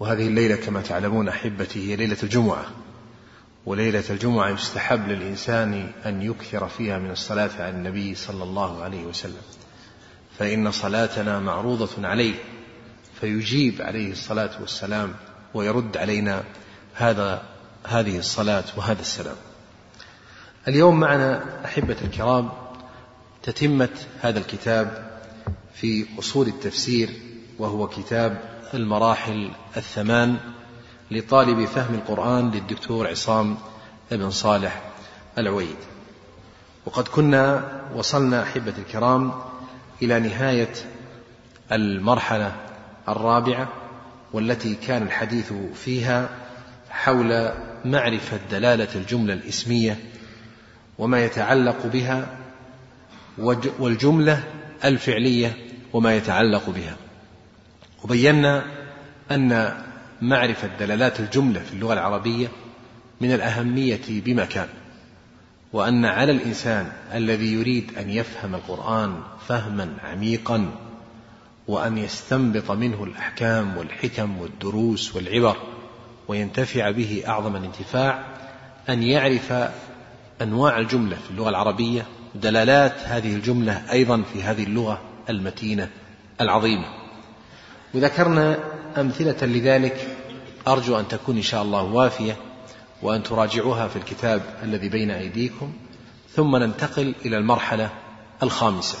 وهذه الليلة كما تعلمون أحبتي هي ليلة الجمعة وليلة الجمعة يستحب للإنسان أن يكثر فيها من الصلاة على النبي صلى الله عليه وسلم فإن صلاتنا معروضة عليه فيجيب عليه الصلاة والسلام ويرد علينا هذا هذه الصلاة وهذا السلام. اليوم معنا أحبة الكرام تتمة هذا الكتاب في أصول التفسير وهو كتاب المراحل الثمان لطالب فهم القرآن للدكتور عصام بن صالح العويد. وقد كنا وصلنا أحبة الكرام إلى نهاية المرحلة الرابعة والتي كان الحديث فيها حول معرفة دلالة الجملة الإسمية وما يتعلق بها والجملة الفعلية وما يتعلق بها. وبينا أن معرفة دلالات الجملة في اللغة العربية من الأهمية بمكان وأن على الإنسان الذي يريد أن يفهم القرآن فهما عميقا وأن يستنبط منه الأحكام والحكم والدروس والعبر وينتفع به أعظم الانتفاع أن يعرف أنواع الجملة في اللغة العربية دلالات هذه الجملة أيضا في هذه اللغة المتينة العظيمة. وذكرنا أمثلة لذلك. أرجو أن تكون إن شاء الله وافية وأن تراجعوها في الكتاب الذي بين أيديكم. ثم ننتقل إلى المرحلة الخامسة.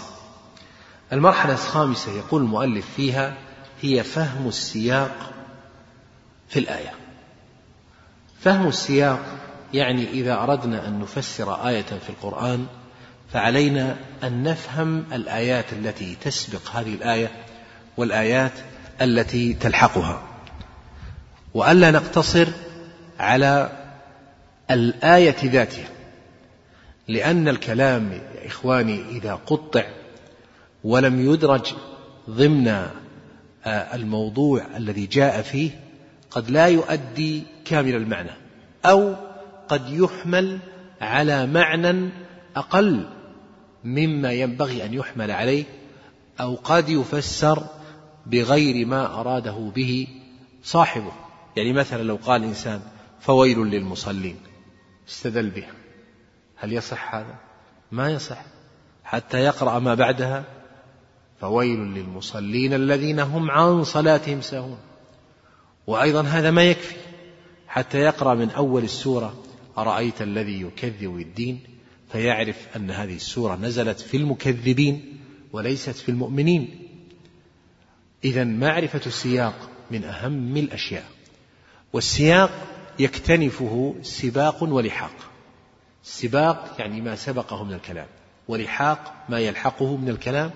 المرحلة الخامسة يقول المؤلف فيها هي فهم السياق في الآية. فهم السياق يعني إذا أردنا أن نفسر آية في القرآن فعلينا أن نفهم الآيات التي تسبق هذه الآية والآيات التي تلحقها. وألا نقتصر على الآية ذاتها لأن الكلام يا إخواني إذا قطع ولم يدرج ضمن آه، الموضوع الذي جاء فيه قد لا يؤدي كامل المعنى أو قد يحمل على معنى أقل مما ينبغي أن يحمل عليه أو قد يفسر بغير ما أراده به صاحبه. يعني مثلا لو قال إنسان فويل للمصلين استدل به هل يصح هذا؟ ما يصح. حتى يقرأ ما بعدها فويل للمصلين الذين هم عن صلاتهم ساهون. وأيضا هذا ما يكفي. حتى يقرأ من أول السورة أرأيت الذي يكذب بالدين فيعرف أن هذه السورة نزلت في المكذبين وليست في المؤمنين. إذا معرفة السياق من أهم الأشياء والسياق يكتنفه سباق ولحاق. السباق يعني ما سبقه من الكلام ولحاق ما يلحقه من الكلام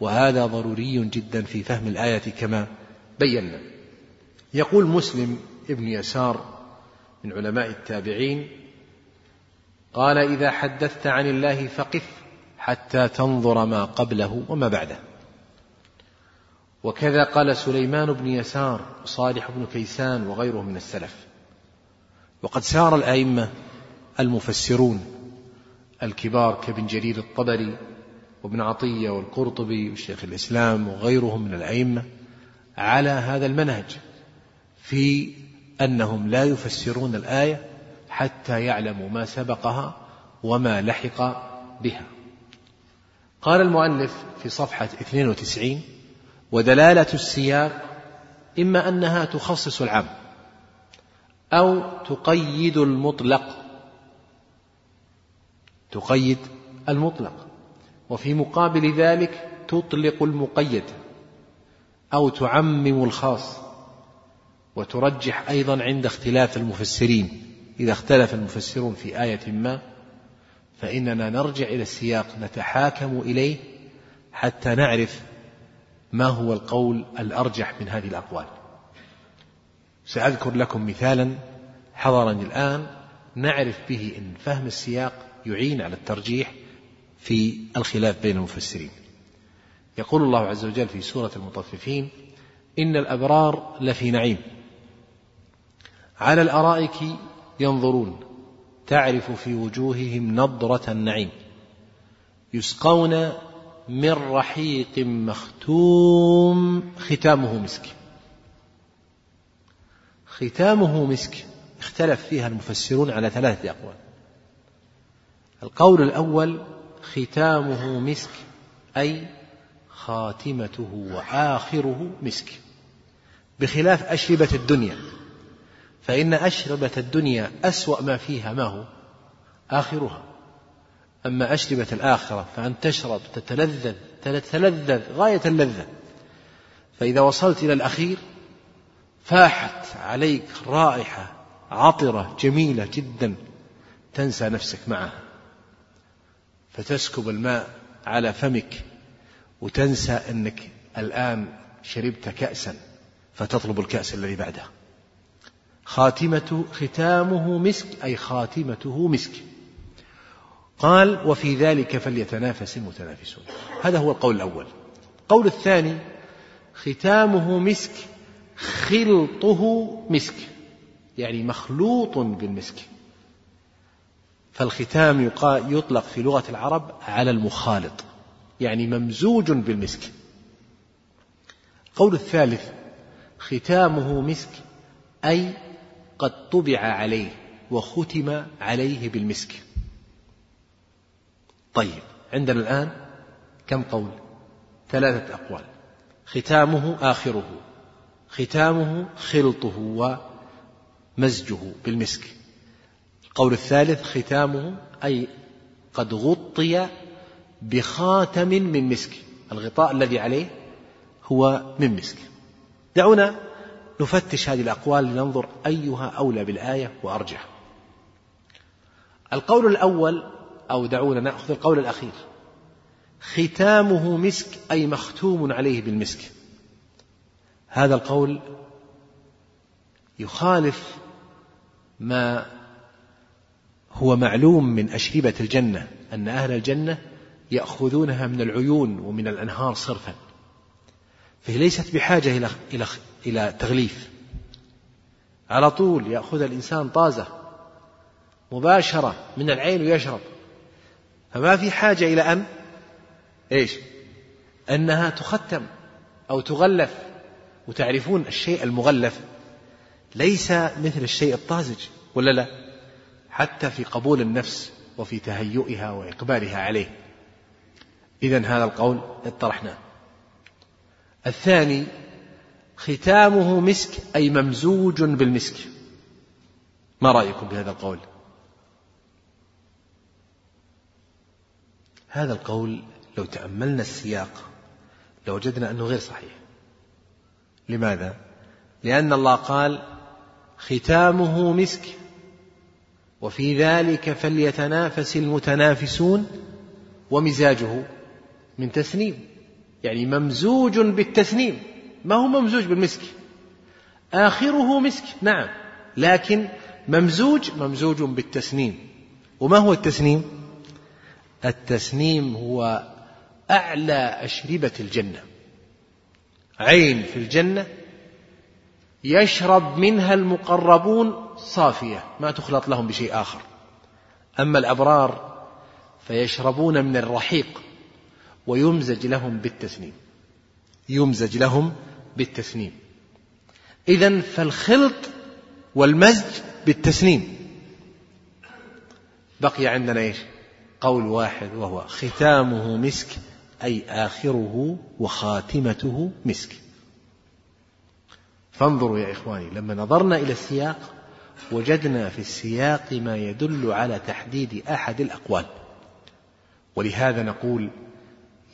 وهذا ضروري جدا في فهم الآية كما بينا. يقول مسلم ابن يسار من علماء التابعين قال إذا حدثت عن الله فقف حتى تنظر ما قبله وما بعده. وكذا قال سليمان بن يسار وصالح بن كيسان وغيره من السلف. وقد سار الأئمة المفسرون الكبار كابن جرير الطبري وابن عطية والقرطبي وشيخ الإسلام وغيرهم من الأئمة على هذا المنهج في أنهم لا يفسرون الآية حتى يعلموا ما سبقها وما لحق بها. قال المؤلف في صفحة 92 ودلالة السياق إما أنها تخصص العام أو تقيد المطلق. تقيد المطلق. وفي مقابل ذلك تطلق المقيد أو تعمم الخاص. وترجح أيضا عند اختلاف المفسرين. إذا اختلف المفسرون في آية ما فإننا نرجع إلى السياق نتحاكم إليه حتى نعرف ما هو القول الأرجح من هذه الأقوال؟ سأذكر لكم مثالا حضرني الآن نعرف به أن فهم السياق يعين على الترجيح في الخلاف بين المفسرين. يقول الله عز وجل في سورة المطففين إن الأبرار لفي نعيم. على الأرائك ينظرون تعرف في وجوههم نضرة النعيم. يسقون من رحيق مختوم ختامه مسك. ختامه مسك. اختلف فيها المفسرون على ثلاثة أقوال. القول الأول ختامه مسك أي خاتمته وآخره مسك. بخلاف أشربة الدنيا. فإن أشربة الدنيا أسوأ ما فيها ما هو؟ آخرها. أما أشربة الآخرة فأن تشرب تتلذذ تتلذذ غاية اللذة. فإذا وصلت إلى الأخير فاحت عليك رائحة عطرة جميلة جدا تنسى نفسك معها. فتسكب الماء على فمك وتنسى أنك الآن شربت كأسا فتطلب الكأس الذي بعده. خاتمة ختامه مسك أي خاتمته مسك. قال وفي ذلك فليتنافس المتنافسون. هذا هو القول الأول. القول الثاني ختامه مسك خلطه مسك يعني مخلوط بالمسك. فالختام يطلق في لغة العرب على المخالط يعني ممزوج بالمسك. القول الثالث ختامه مسك أي قد طبع عليه وختم عليه بالمسك. طيب عندنا الآن كم قول؟ ثلاثة أقوال. ختامه آخره. ختامه خلطه ومزجه بالمسك. القول الثالث ختامه أي قد غطي بخاتم من مسك. الغطاء الذي عليه هو من مسك. دعونا نفتش هذه الأقوال لننظر أيها أولى بالآية وأرجح. القول الأول أو دعونا نأخذ القول الأخير. ختامه مسك أي مختوم عليه بالمسك. هذا القول يخالف ما هو معلوم من أشربة الجنة أن أهل الجنة يأخذونها من العيون ومن الأنهار صرفا. فهي ليست بحاجة إلى إلى إلى تغليف. على طول يأخذ الإنسان طازة مباشرة من العين ويشرب. فما في حاجة إلى أن إيش؟ أنها تختم أو تغلف. وتعرفون الشيء المغلف ليس مثل الشيء الطازج ولا لا؟ حتى في قبول النفس وفي تهيئها وإقبالها عليه. إذا هذا القول اطرحناه. الثاني ختامه مسك أي ممزوج بالمسك. ما رأيكم بهذا القول؟ هذا القول لو تأملنا السياق لوجدنا أنه غير صحيح. لماذا؟ لأن الله قال ختامه مسك وفي ذلك فليتنافس المتنافسون ومزاجه من تسنيم يعني ممزوج بالتسنيم. ما هو ممزوج بالمسك؟ آخره مسك نعم لكن ممزوج ممزوج بالتسنيم. وما هو التسنيم؟ التسنيم هو أعلى أشربة الجنة. عين في الجنة يشرب منها المقربون صافية ما تخلط لهم بشيء آخر. أما الأبرار فيشربون من الرحيق ويمزج لهم بالتسنيم. يمزج لهم بالتسنيم. إذا فالخلط والمزج بالتسنيم. بقي عندنا إيش؟ قول واحد وهو ختامه مسك أي آخره وخاتمته مسك. فانظروا يا إخواني لما نظرنا إلى السياق وجدنا في السياق ما يدل على تحديد أحد الأقوال. ولهذا نقول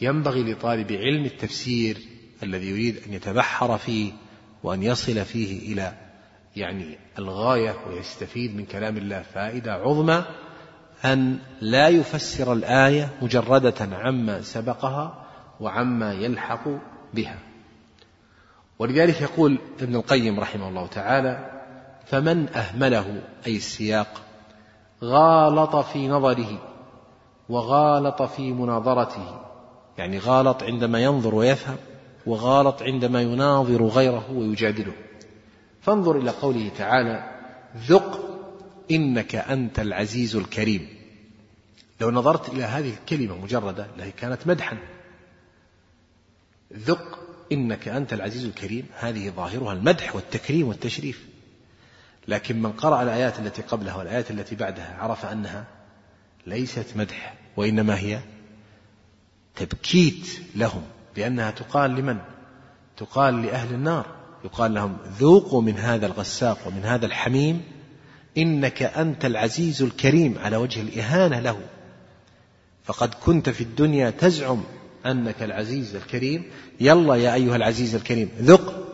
ينبغي لطالب علم التفسير الذي يريد أن يتبحر فيه وأن يصل فيه إلى يعني الغاية ويستفيد من كلام الله فائدة عظمى أن لا يفسر الآية مجردة عما سبقها وعما يلحق بها. ولذلك يقول ابن القيم رحمه الله تعالى فمن أهمله أي السياق غالط في نظره وغالط في مناظرته. يعني غالط عندما ينظر ويفهم وغالط عندما يناظر غيره ويجادله. فانظر إلى قوله تعالى ذق إنك أنت العزيز الكريم. لو نظرت إلى هذه الكلمة مجردة لهي كانت مدحا. ذق إنك أنت العزيز الكريم. هذه ظاهرها المدح والتكريم والتشريف. لكن من قرأ الآيات التي قبلها والآيات التي بعدها عرف أنها ليست مدح وإنما هي تبكيت لهم لأنها تقال لمن؟ تقال لأهل النار. يقال لهم ذوقوا من هذا الغساق ومن هذا الحميم إنك أنت العزيز الكريم على وجه الإهانة له. فقد كنت في الدنيا تزعم أنك العزيز الكريم. يلا يا أيها العزيز الكريم ذق.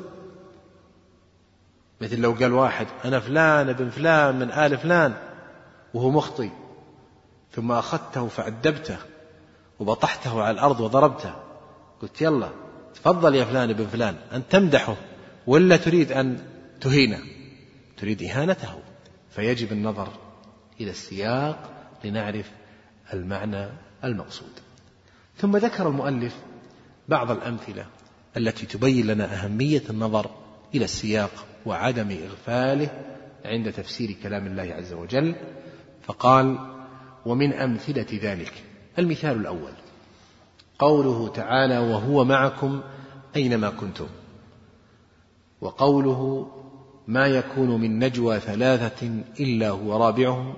مثل لو قال واحد أنا فلان ابن فلان من آل فلان وهو مخطي ثم أخذته فأدبته وبطحته على الأرض وضربته. قلت يلا تفضل يا فلان ابن فلان أن تمدحه ولا تريد أن تهينه؟ تريد إهانته. فيجب النظر إلى السياق لنعرف المعنى المقصود. ثم ذكر المؤلف بعض الأمثلة التي تبين لنا أهمية النظر إلى السياق وعدم إغفاله عند تفسير كلام الله عز وجل فقال ومن أمثلة ذلك المثال الأول قوله تعالى وهو معكم أينما كنتم وقوله ما يكون من نجوى ثلاثة إلا هو رابعهم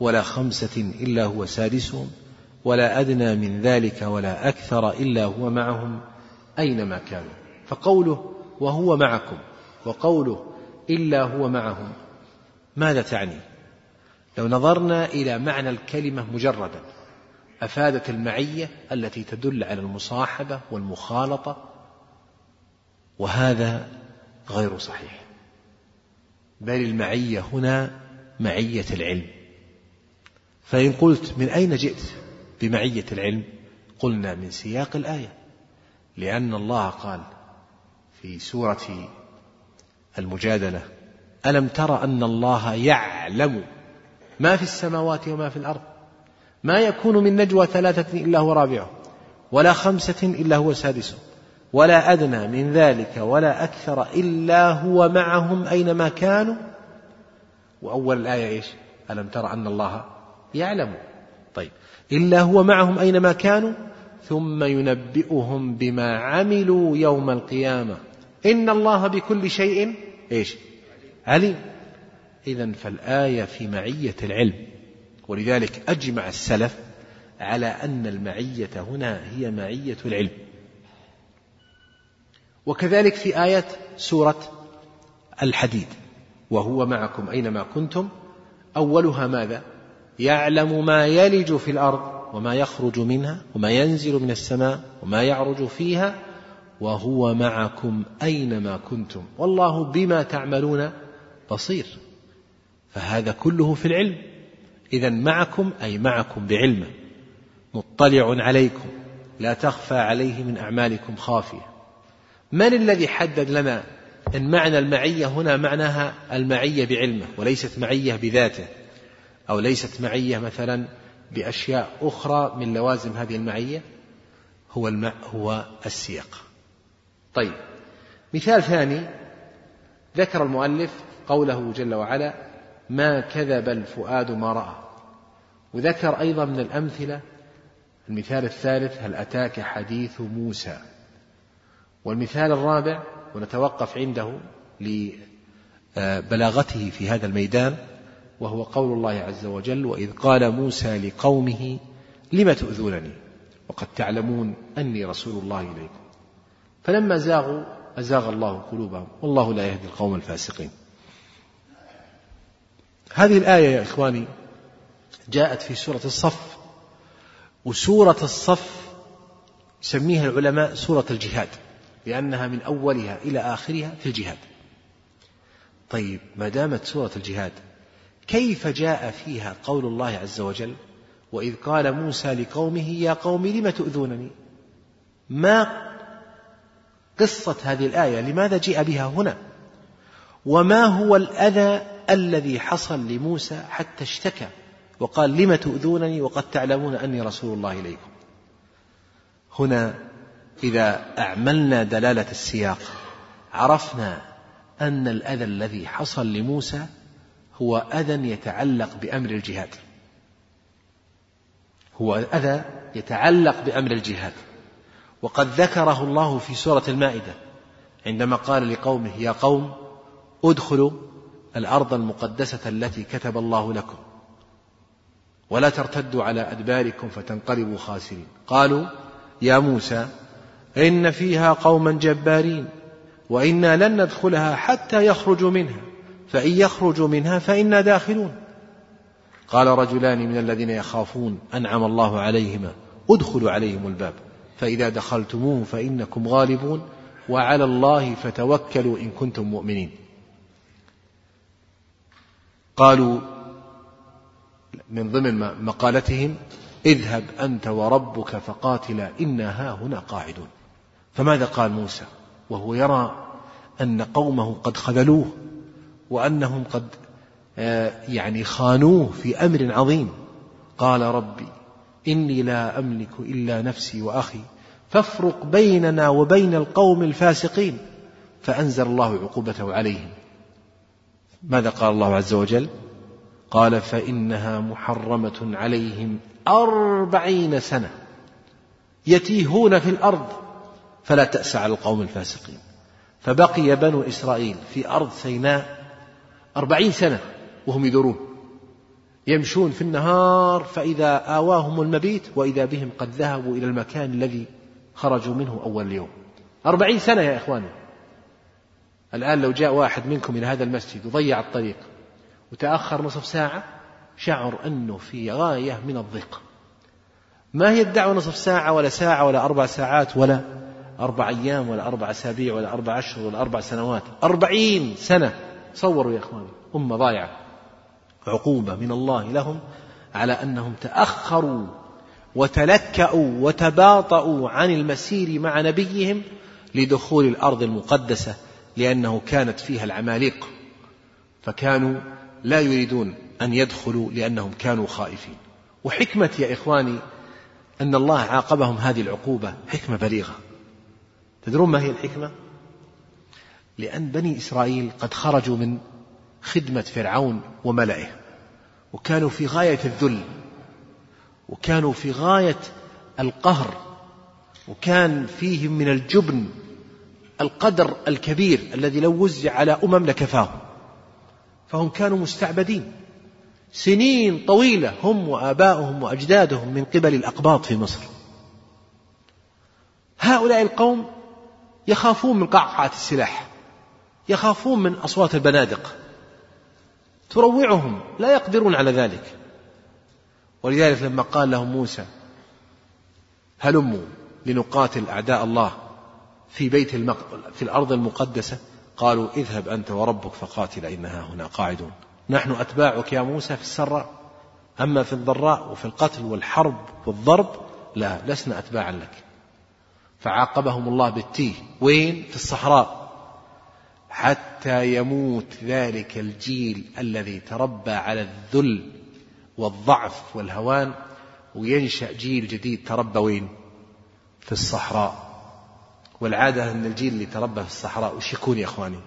ولا خمسة إلا هو سادسهم ولا أدنى من ذلك ولا أكثر إلا هو معهم أينما كانوا. فقوله وهو معكم وقوله إلا هو معهم ماذا تعني؟ لو نظرنا إلى معنى الكلمة مجردا أفادت المعية التي تدل على المصاحبة والمخالطة وهذا غير صحيح. بل المعية هنا معية العلم. فإن قلت من أين جئت بمعية العلم قلنا من سياق الآية لأن الله قال في سورة المجادلة ألم تر أن الله يعلم ما في السماوات وما في الأرض؟ ما يكون من نجوى ثلاثة إلا هو رابعه ولا خمسة إلا هو سادسه. ولا أدنى من ذلك ولا أكثر إلا هو معهم أينما كانوا. وأول الآية إيش؟ ألم تر أن الله يعلم. طيب. إلا هو معهم أينما كانوا. ثم ينبئهم بما عملوا يوم القيامة. إن الله بكل شيء إيش؟ عليم. إذا فالآية في معية العلم. ولذلك أجمع السلف على أن المعية هنا هي معية العلم. وكذلك في آية سورة الحديد. وهو معكم أينما كنتم. أولها ماذا؟ يعلم ما يلج في الأرض وما يخرج منها وما ينزل من السماء وما يعرج فيها. وهو معكم أينما كنتم. والله بما تعملون بصير. فهذا كله في العلم. إذا معكم أي معكم بعلمه. مطلع عليكم. لا تخفى عليه من أعمالكم خافية. من الذي حدد لنا أن معنى المعية هنا معناها المعية بعلمه وليست معية بذاته؟ أو ليست معية مثلا بأشياء أخرى من لوازم هذه المعية؟ هو المع هو السياق. طيب مثال ثاني. ذكر المؤلف قوله جل وعلا ما كذب الفؤاد ما رأى. وذكر أيضا من الأمثلة المثال الثالث هل أتاك حديث موسى؟ والمثال الرابع ونتوقف عنده لبلاغته في هذا الميدان وهو قول الله عز وجل وإذ قال موسى لقومه لم تؤذونني؟ وقد تعلمون أني رسول الله إليكم. فلما زاغوا أزاغ الله قلوبهم والله لا يهدي القوم الفاسقين. هذه الآية يا إخواني جاءت في سورة الصف وسورة الصف يسميها العلماء سورة الجهاد. لأنها من أولها إلى آخرها في الجهاد. طيب ما دامت سورة الجهاد كيف جاء فيها قول الله عز وجل؟ وإذ قال موسى لقومه يا قوم لم تؤذونني؟ ما قصة هذه الآية؟ لماذا جيء بها هنا؟ وما هو الأذى الذي حصل لموسى حتى اشتكى؟ وقال لم تؤذونني؟ وقد تعلمون أني رسول الله إليكم. هنا إذا أعملنا دلالة السياق عرفنا أن الأذى الذي حصل لموسى هو أذى يتعلق بأمر الجهاد. هو أذى يتعلق بأمر الجهاد. وقد ذكره الله في سورة المائدة عندما قال لقومه يا قوم ادخلوا الأرض المقدسة التي كتب الله لكم ولا ترتدوا على أدباركم فتنقلبوا خاسرين. قالوا يا موسى إن فيها قوما جبارين وإنا لن ندخلها حتى يخرجوا منها فإن يخرجوا منها فإنا داخلون. قال رجلان من الذين يخافون أنعم الله عليهما ادخلوا عليهم الباب فإذا دخلتموه فإنكم غالبون وعلى الله فتوكلوا إن كنتم مؤمنين. قالوا من ضمن مقالتهم اذهب أنت وربك فقاتلا إنا ها هنا قاعدون. فماذا قال موسى؟ وهو يرى أن قومه قد خذلوه وأنهم قد آه، يعني خانوه في أمر عظيم. قال ربي إني لا أملك إلا نفسي وأخي فافرق بيننا وبين القوم الفاسقين. فأنزل الله عقوبته عليهم. ماذا قال الله عز وجل؟ قال فإنها محرمة عليهم أربعين سنة. يتيهون في الأرض. فلا تأس على القوم الفاسقين. فبقي بنو إسرائيل في أرض سيناء أربعين سنة وهم يدورون. يمشون في النهار فإذا آواهم المبيت وإذا بهم قد ذهبوا إلى المكان الذي خرجوا منه أول اليوم أربعين سنة يا إخواني. الآن لو جاء واحد منكم إلى هذا المسجد وضيع الطريق وتأخر نصف ساعة شعر أنه في غاية من الضيق. ما هي الدعوة نصف ساعة ولا ساعة ولا أربع ساعات ولا أربع أيام ولا أربع أسابيع ولا أربع أشهر ولا أربع سنوات. أربعين سنة. تصوروا يا إخواني. أمة ضايعة. عقوبة من الله لهم على أنهم تأخروا وتلكأوا وتباطؤوا عن المسير مع نبيهم لدخول الأرض المقدسة لأنه كانت فيها العماليق فكانوا لا يريدون أن يدخلوا لأنهم كانوا خائفين. وحكمة يا إخواني أن الله عاقبهم هذه العقوبة. حكمة بليغة. تدرون ما هي الحكمة؟ لأن بني إسرائيل قد خرجوا من خدمة فرعون وملئه وكانوا في غاية الذل وكانوا في غاية القهر وكان فيهم من الجبن القدر الكبير الذي لو وزع على أمم لكفاهم. فهم كانوا مستعبدين. سنين طويلة هم وآباؤهم وأجدادهم من قبل الأقباط في مصر. هؤلاء القوم يخافون من قعقعة السلاح يخافون من أصوات البنادق. تروعهم لا يقدرون على ذلك. ولذلك لما قال لهم موسى هلموا لنقاتل أعداء الله في بيت المق... في الأرض المقدسة. قالوا اذهب أنت وربك فقاتل إنها هنا قاعدون. نحن أتباعك يا موسى في السراء. أما في الضراء وفي القتل والحرب والضرب لا لسنا أتباعا لك. فعاقبهم الله بالتيه. وين؟ في الصحراء. حتى يموت ذلك الجيل الذي تربى على الذل والضعف والهوان وينشأ جيل جديد تربى وين؟ في الصحراء. والعادة أن الجيل اللي تربى في الصحراء وش يكون يا إخواني؟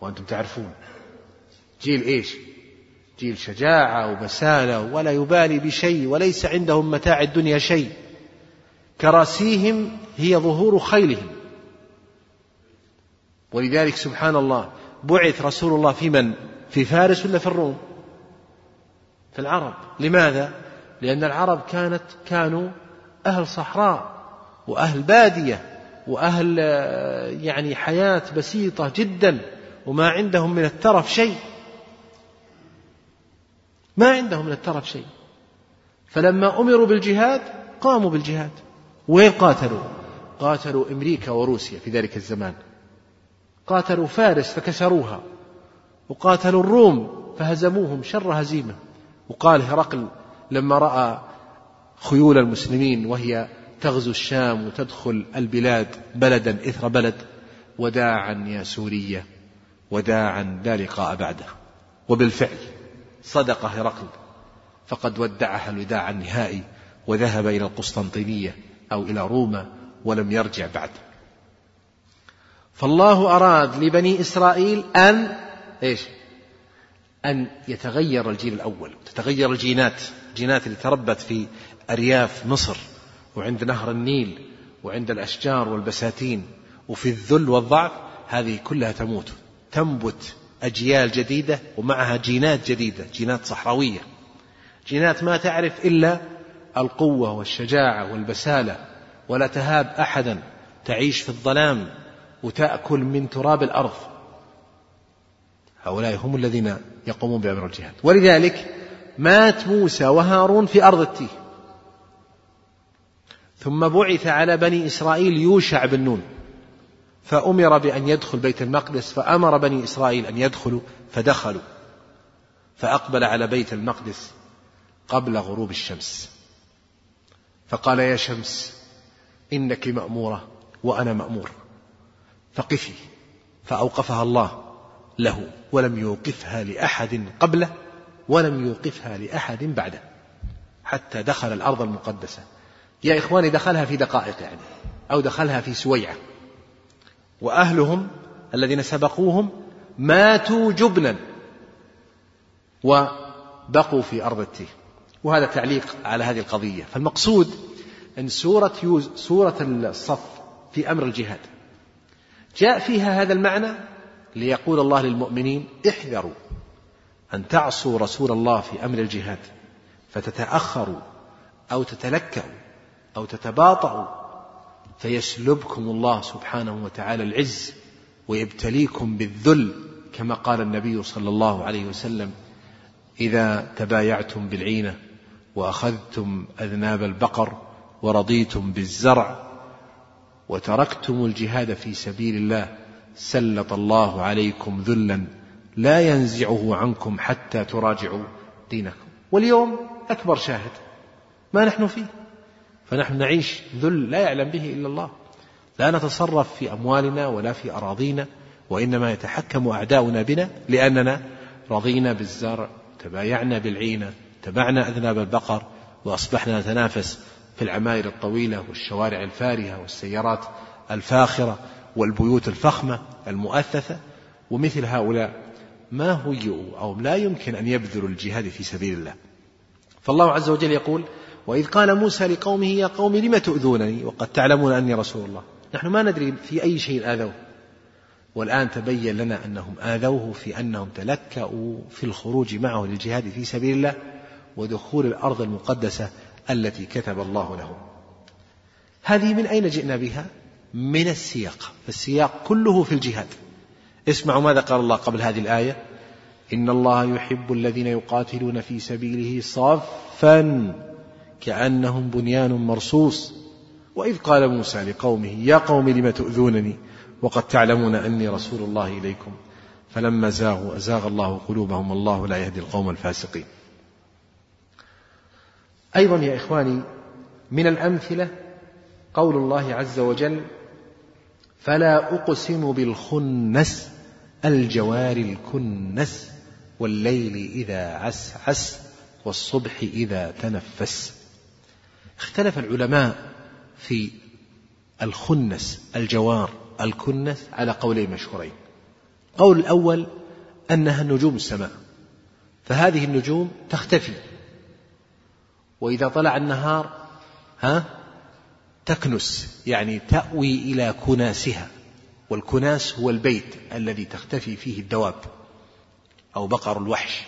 وأنتم تعرفون. جيل إيش؟ جيل شجاعة وبسالة ولا يبالي بشيء وليس عندهم متاع الدنيا شيء. كراسيهم هي ظهور خيلهم. ولذلك سبحان الله بعث رسول الله في من؟ في فارس ولا في الروم؟ في العرب. لماذا؟ لأن العرب كانت كانوا أهل صحراء وأهل بادية وأهل يعني حياة بسيطة جدا وما عندهم من الترف شيء. ما عندهم من الترف شيء. فلما أمروا بالجهاد قاموا بالجهاد. وين قاتلوا؟ قاتلوا أمريكا وروسيا في ذلك الزمان. قاتلوا فارس فكسروها. وقاتلوا الروم فهزموهم شر هزيمة. وقال هرقل لما رأى خيول المسلمين وهي تغزو الشام وتدخل البلاد بلدا إثر بلد وداعا يا سورية وداعا لا لقاء بعده. وبالفعل صدق هرقل فقد ودعها الوداع النهائي وذهب إلى القسطنطينية. أو إلى روما ولم يرجع بعد. فالله أراد لبني إسرائيل أن إيش؟ أن يتغير الجيل الأول تتغير الجينات الجينات اللي تربت في أرياف مصر وعند نهر النيل وعند الأشجار والبساتين وفي الذل والضعف هذه كلها تموت تنبت أجيال جديدة ومعها جينات جديدة جينات صحراوية جينات ما تعرف إلا القوة والشجاعة والبسالة ولا تهاب أحدا تعيش في الظلام وتأكل من تراب الأرض. هؤلاء هم الذين يقومون بأمر الجهاد. ولذلك مات موسى وهارون في أرض التيه. ثم بعث على بني إسرائيل يوشع بن نون. فأمر بأن يدخل بيت المقدس فأمر بني إسرائيل أن يدخلوا فدخلوا. فأقبل على بيت المقدس قبل غروب الشمس. فقال يا شمس إنك مأمورة وأنا مأمور. فقفي فأوقفها الله له ولم يوقفها لأحد قبله ولم يوقفها لأحد بعده. حتى دخل الأرض المقدسة. يا إخواني دخلها في دقائق يعني أو دخلها في سويعة. وأهلهم الذين سبقوهم ماتوا جبنا وبقوا في أرض التيه. وهذا تعليق على هذه القضية. فالمقصود أن سورة يوز سورة الصف في أمر الجهاد. جاء فيها هذا المعنى ليقول الله للمؤمنين احذروا أن تعصوا رسول الله في أمر الجهاد فتتأخروا أو تتلكأوا أو تتباطؤوا فيسلبكم الله سبحانه وتعالى العز ويبتليكم بالذل كما قال النبي صلى الله عليه وسلم إذا تبايعتم بالعينة وأخذتم أذناب البقر ورضيتم بالزرع وتركتم الجهاد في سبيل الله سلط الله عليكم ذلا لا ينزعه عنكم حتى تراجعوا دينكم. واليوم أكبر شاهد ما نحن فيه. فنحن نعيش ذل لا يعلم به إلا الله. لا نتصرف في أموالنا ولا في أراضينا وإنما يتحكم أعداؤنا بنا لأننا رضينا بالزرع تبايعنا بالعينة تبعنا أذناب البقر وأصبحنا نتنافس في العماير الطويلة والشوارع الفارهة والسيارات الفاخرة والبيوت الفخمة المؤثثة ومثل هؤلاء ما هيئوا أو لا يمكن أن يبذلوا الجهاد في سبيل الله. فالله عز وجل يقول وإذ قال موسى لقومه يا قوم لم تؤذونني؟ وقد تعلمون أني رسول الله. نحن ما ندري في أي شيء آذوه. والآن تبين لنا أنهم آذوه في أنهم تلكأوا في الخروج معه للجهاد في سبيل الله. ودخول الأرض المقدسة التي كتب الله لهم هذه من أين جئنا بها؟ من السياق. فالسياق كله في الجهاد. اسمعوا ماذا قال الله قبل هذه الآية؟ إن الله يحب الذين يقاتلون في سبيله صافا كأنهم بنيان مرصوص. وإذ قال موسى لقومه يا قوم لم تؤذونني؟ وقد تعلمون أني رسول الله إليكم. فلما زاغوا أزاغ الله قلوبهم والله لا يهدي القوم الفاسقين. أيضا يا إخواني من الأمثلة قول الله عز وجل فلا أقسم بالخنس الجوار الكنس والليل إذا عسعس والصبح إذا تنفس. اختلف العلماء في الخنس الجوار الكنس على قولين مشهورين. قول الأول أنها نجوم السماء فهذه النجوم تختفي. وإذا طلع النهار ها تكنس يعني تأوي إلى كناسها والكناس هو البيت الذي تختفي فيه الدواب أو بقر الوحش.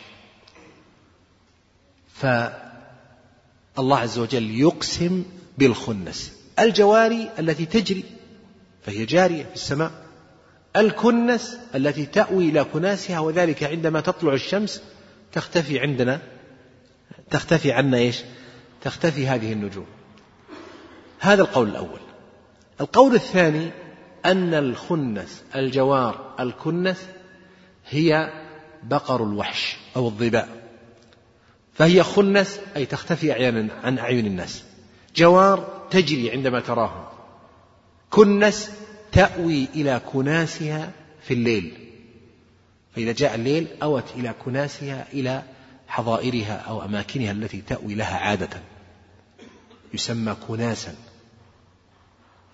فالله عز وجل يقسم بالخنس. الجواري التي تجري فهي جارية في السماء. الكنس التي تأوي إلى كناسها وذلك عندما تطلع الشمس تختفي عندنا تختفي عنا إيش؟ تختفي هذه النجوم. هذا القول الأول. القول الثاني أن الخنس الجوار الكنس هي بقر الوحش أو الظباء فهي خنس أي تختفي أحيانا عن أعين الناس. جوار تجري عندما تراهم. كنس تأوي إلى كناسها في الليل. فإذا جاء الليل أوت إلى كناسها إلى حظائرها أو أماكنها التي تأوي لها عادة. يسمى كناسا.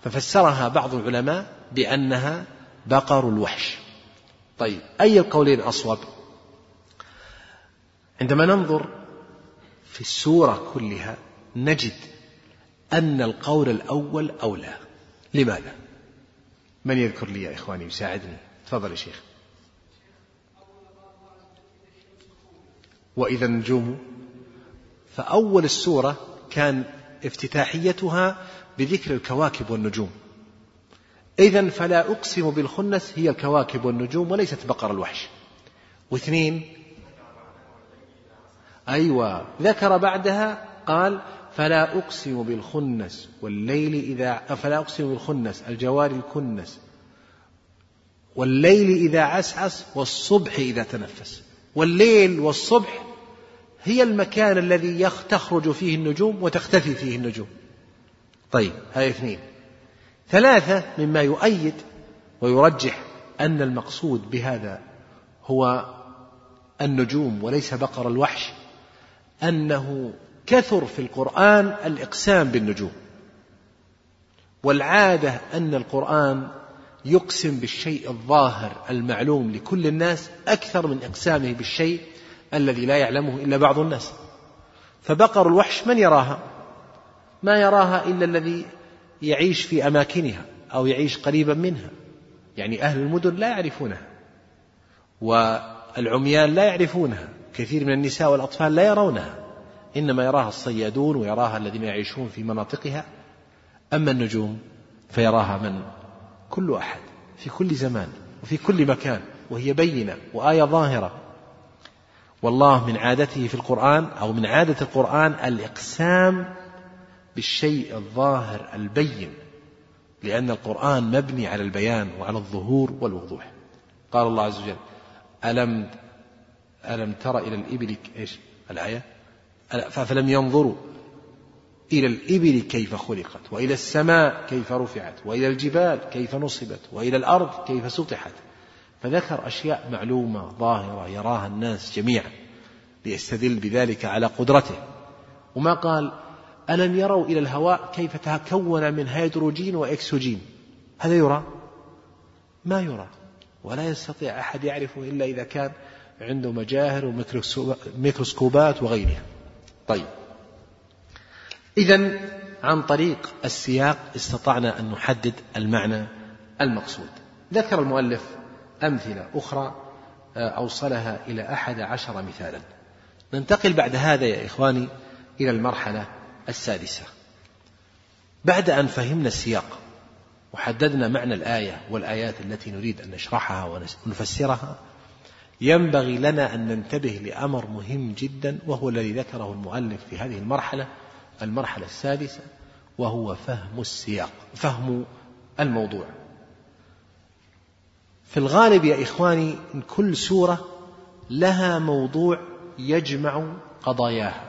ففسرها بعض العلماء بأنها بقر الوحش. طيب أي القولين أصوب؟ عندما ننظر في السورة كلها نجد أن القول الأول أولى. لماذا؟ من يذكر لي يا إخواني؟ يساعدني. تفضل يا شيخ. وإذا النجوم فأول السورة كان افتتاحيتها بذكر الكواكب والنجوم. إذا فلا أقسم بالخنس هي الكواكب والنجوم وليست بقر الوحش. واثنين أيوة ذكر بعدها قال فلا أقسم بالخنس والليل إذا فلا أقسم بالخنس الجوار الكنس والليل إذا عسعس والصبح إذا تنفس. والليل والصبح هي المكان الذي تخرج فيه النجوم وتختفي فيه النجوم. طيب هذه اثنين. ثلاثة مما يؤيد ويرجح أن المقصود بهذا هو النجوم وليس بقر الوحش أنه كثر في القرآن الإقسام بالنجوم. والعادة أن القرآن يقسم بالشيء الظاهر المعلوم لكل الناس أكثر من إقسامه بالشيء الذي لا يعلمه إلا بعض الناس. فبقر الوحش من يراها؟ ما يراها إلا الذي يعيش في أماكنها أو يعيش قريبا منها. يعني أهل المدن لا يعرفونها والعميان لا يعرفونها كثير من النساء والأطفال لا يرونها. إنما يراها الصيادون ويراها الذين يعيشون في مناطقها. أما النجوم فيراها من؟ كل أحد في كل زمان وفي كل مكان وهي بينة وآية ظاهرة. والله من عادته في القرآن أو من عادة القرآن الإقسام بالشيء الظاهر البين لأن القرآن مبني على البيان وعلى الظهور والوضوح. قال الله عز وجل ألم ألم تر إلى الإبل إيش؟ الآية؟ فلم ينظروا إلى الإبل كيف خلقت وإلى السماء كيف رفعت وإلى الجبال كيف نصبت وإلى الأرض كيف سطحت. فذكر أشياء معلومة ظاهرة يراها الناس جميعا ليستدل بذلك على قدرته. وما قال ألم يروا إلى الهواء كيف تكون من هيدروجين وإكسوجين هذا يرى؟ ما يرى. ولا يستطيع أحد يعرفه إلا إذا كان عنده مجاهر وميكروسكوبات وغيرها. طيب. إذا عن طريق السياق استطعنا أن نحدد المعنى المقصود. ذكر المؤلف أمثلة أخرى آه، أوصلها إلى أحد عشر مثالا. ننتقل بعد هذا يا إخواني إلى المرحلة السادسة. بعد أن فهمنا السياق وحددنا معنى الآية والآيات التي نريد أن نشرحها ونفسرها ينبغي لنا أن ننتبه لأمر مهم جدا وهو الذي ذكره المؤلف في هذه المرحلة المرحلة السادسة وهو فهم السياق فهم الموضوع. في الغالب يا إخواني إن كل سورة لها موضوع يجمع قضاياها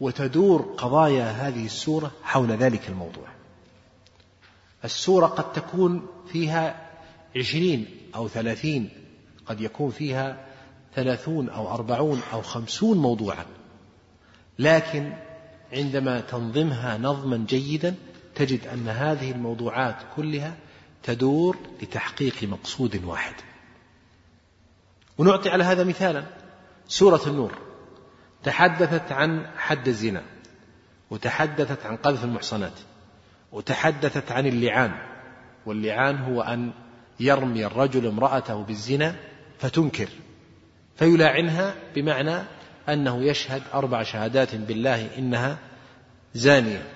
وتدور قضايا هذه السورة حول ذلك الموضوع. السورة قد تكون فيها عشرين أو ثلاثين قد يكون فيها ثلاثون أو أربعون أو خمسون موضوعا. لكن عندما تنظمها نظما جيدا تجد أن هذه الموضوعات كلها تدور لتحقيق مقصود واحد. ونعطي على هذا مثالا. سورة النور. تحدثت عن حد الزنا وتحدثت عن قذف المحصنات وتحدثت عن اللعان. واللعان هو أن يرمي الرجل امرأته بالزنا فتنكر فيلاعنها بمعنى أنه يشهد أربع شهادات بالله إنها زانية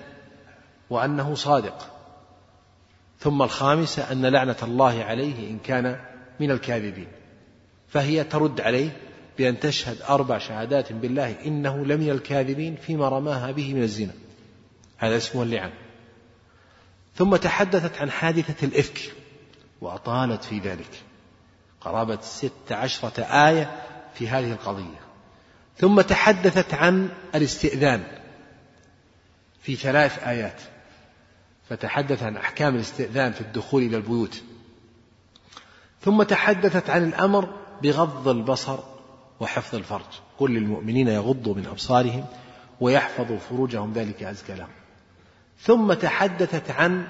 وأنه صادق. ثم الخامسة أن لعنة الله عليه إن كان من الكاذبين. فهي ترد عليه بأن تشهد أربع شهادات بالله إنه لمن الكاذبين فيما رماها به من الزنا. هذا اسمه اللعان ثم تحدثت عن حادثة الإفك وأطالت في ذلك. قرابة ست عشرة آية في هذه القضية. ثم تحدثت عن الاستئذان في ثلاث آيات. فتحدث عن أحكام الاستئذان في الدخول إلى البيوت. ثم تحدثت عن الأمر بغض البصر وحفظ الفرج. قل للمؤمنين يغضوا من أبصارهم ويحفظوا فروجهم. ذلك أزكى لهم ثم تحدثت عن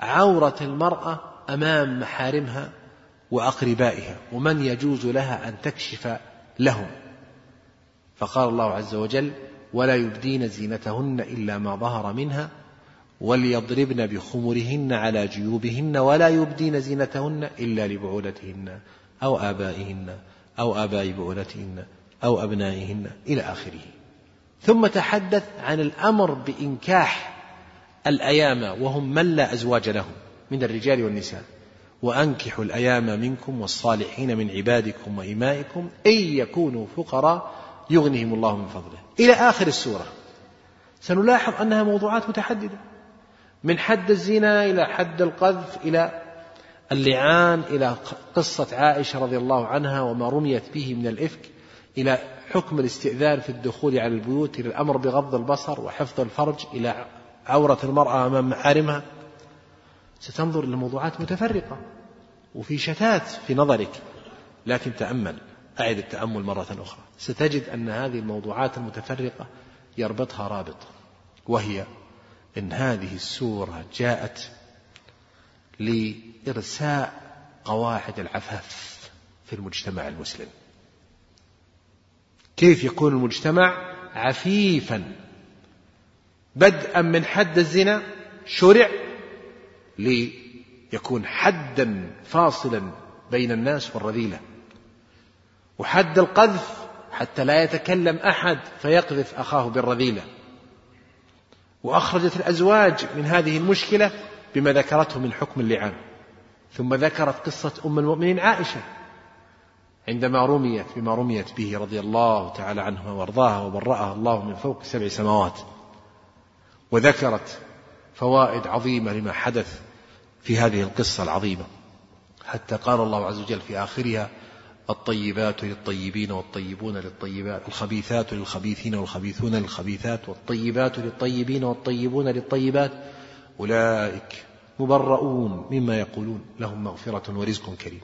عورة المرأة أمام محارمها وأقربائها ومن يجوز لها أن تكشف لهم. فقال الله عز وجل ولا يبدين زينتهن إلا ما ظهر منها وليضربن بخمرهن على جيوبهن ولا يبدين زينتهن إلا لبعولتهن أو آبائهن أو آباء بعولتهن أو أبنائهن إلى آخره. ثم تحدث عن الأمر بإنكاح الأيام وهم من لا أزواج لهم من الرجال والنساء. وأنكحوا الأيام منكم والصالحين من عبادكم وإمائكم إن يكونوا فقراء يغنيهم الله من فضله. إلى آخر السورة. سنلاحظ أنها موضوعات متحددة. من حد الزنا إلى حد القذف إلى اللعان إلى قصة عائشة رضي الله عنها وما رميت به من الإفك إلى حكم الاستئذان في الدخول على البيوت إلى الأمر بغض البصر وحفظ الفرج إلى عورة المرأة أمام محارمها ستنظر إلى موضوعات متفرقة وفي شتات في نظرك لكن تأمل أعد التأمل مرة أخرى. ستجد أن هذه الموضوعات المتفرقة يربطها رابط وهي أن هذه السورة جاءت لإرساء قواعد العفاف في المجتمع المسلم. كيف يكون المجتمع عفيفا؟ بدءا من حد الزنا شرع ليكون حدا فاصلا بين الناس والرذيلة. وحد القذف حتى لا يتكلم أحد فيقذف أخاه بالرذيلة. وأخرجت الأزواج من هذه المشكلة بما ذكرته من حكم اللعان. ثم ذكرت قصة أم المؤمنين عائشة عندما رميت بما رميت به رضي الله تعالى عنها وأرضاها وبرأها الله من فوق سبع سماوات. وذكرت فوائد عظيمة لما حدث في هذه القصة العظيمة. حتى قال الله عز وجل في آخرها الطيبات للطيبين والطيبون للطيبات الخبيثات للخبيثين والخبيثون للخبيثات والطيبات للطيبين والطيبون للطيبات. أولئك مبرؤون مما يقولون لهم مغفرة ورزق كريم.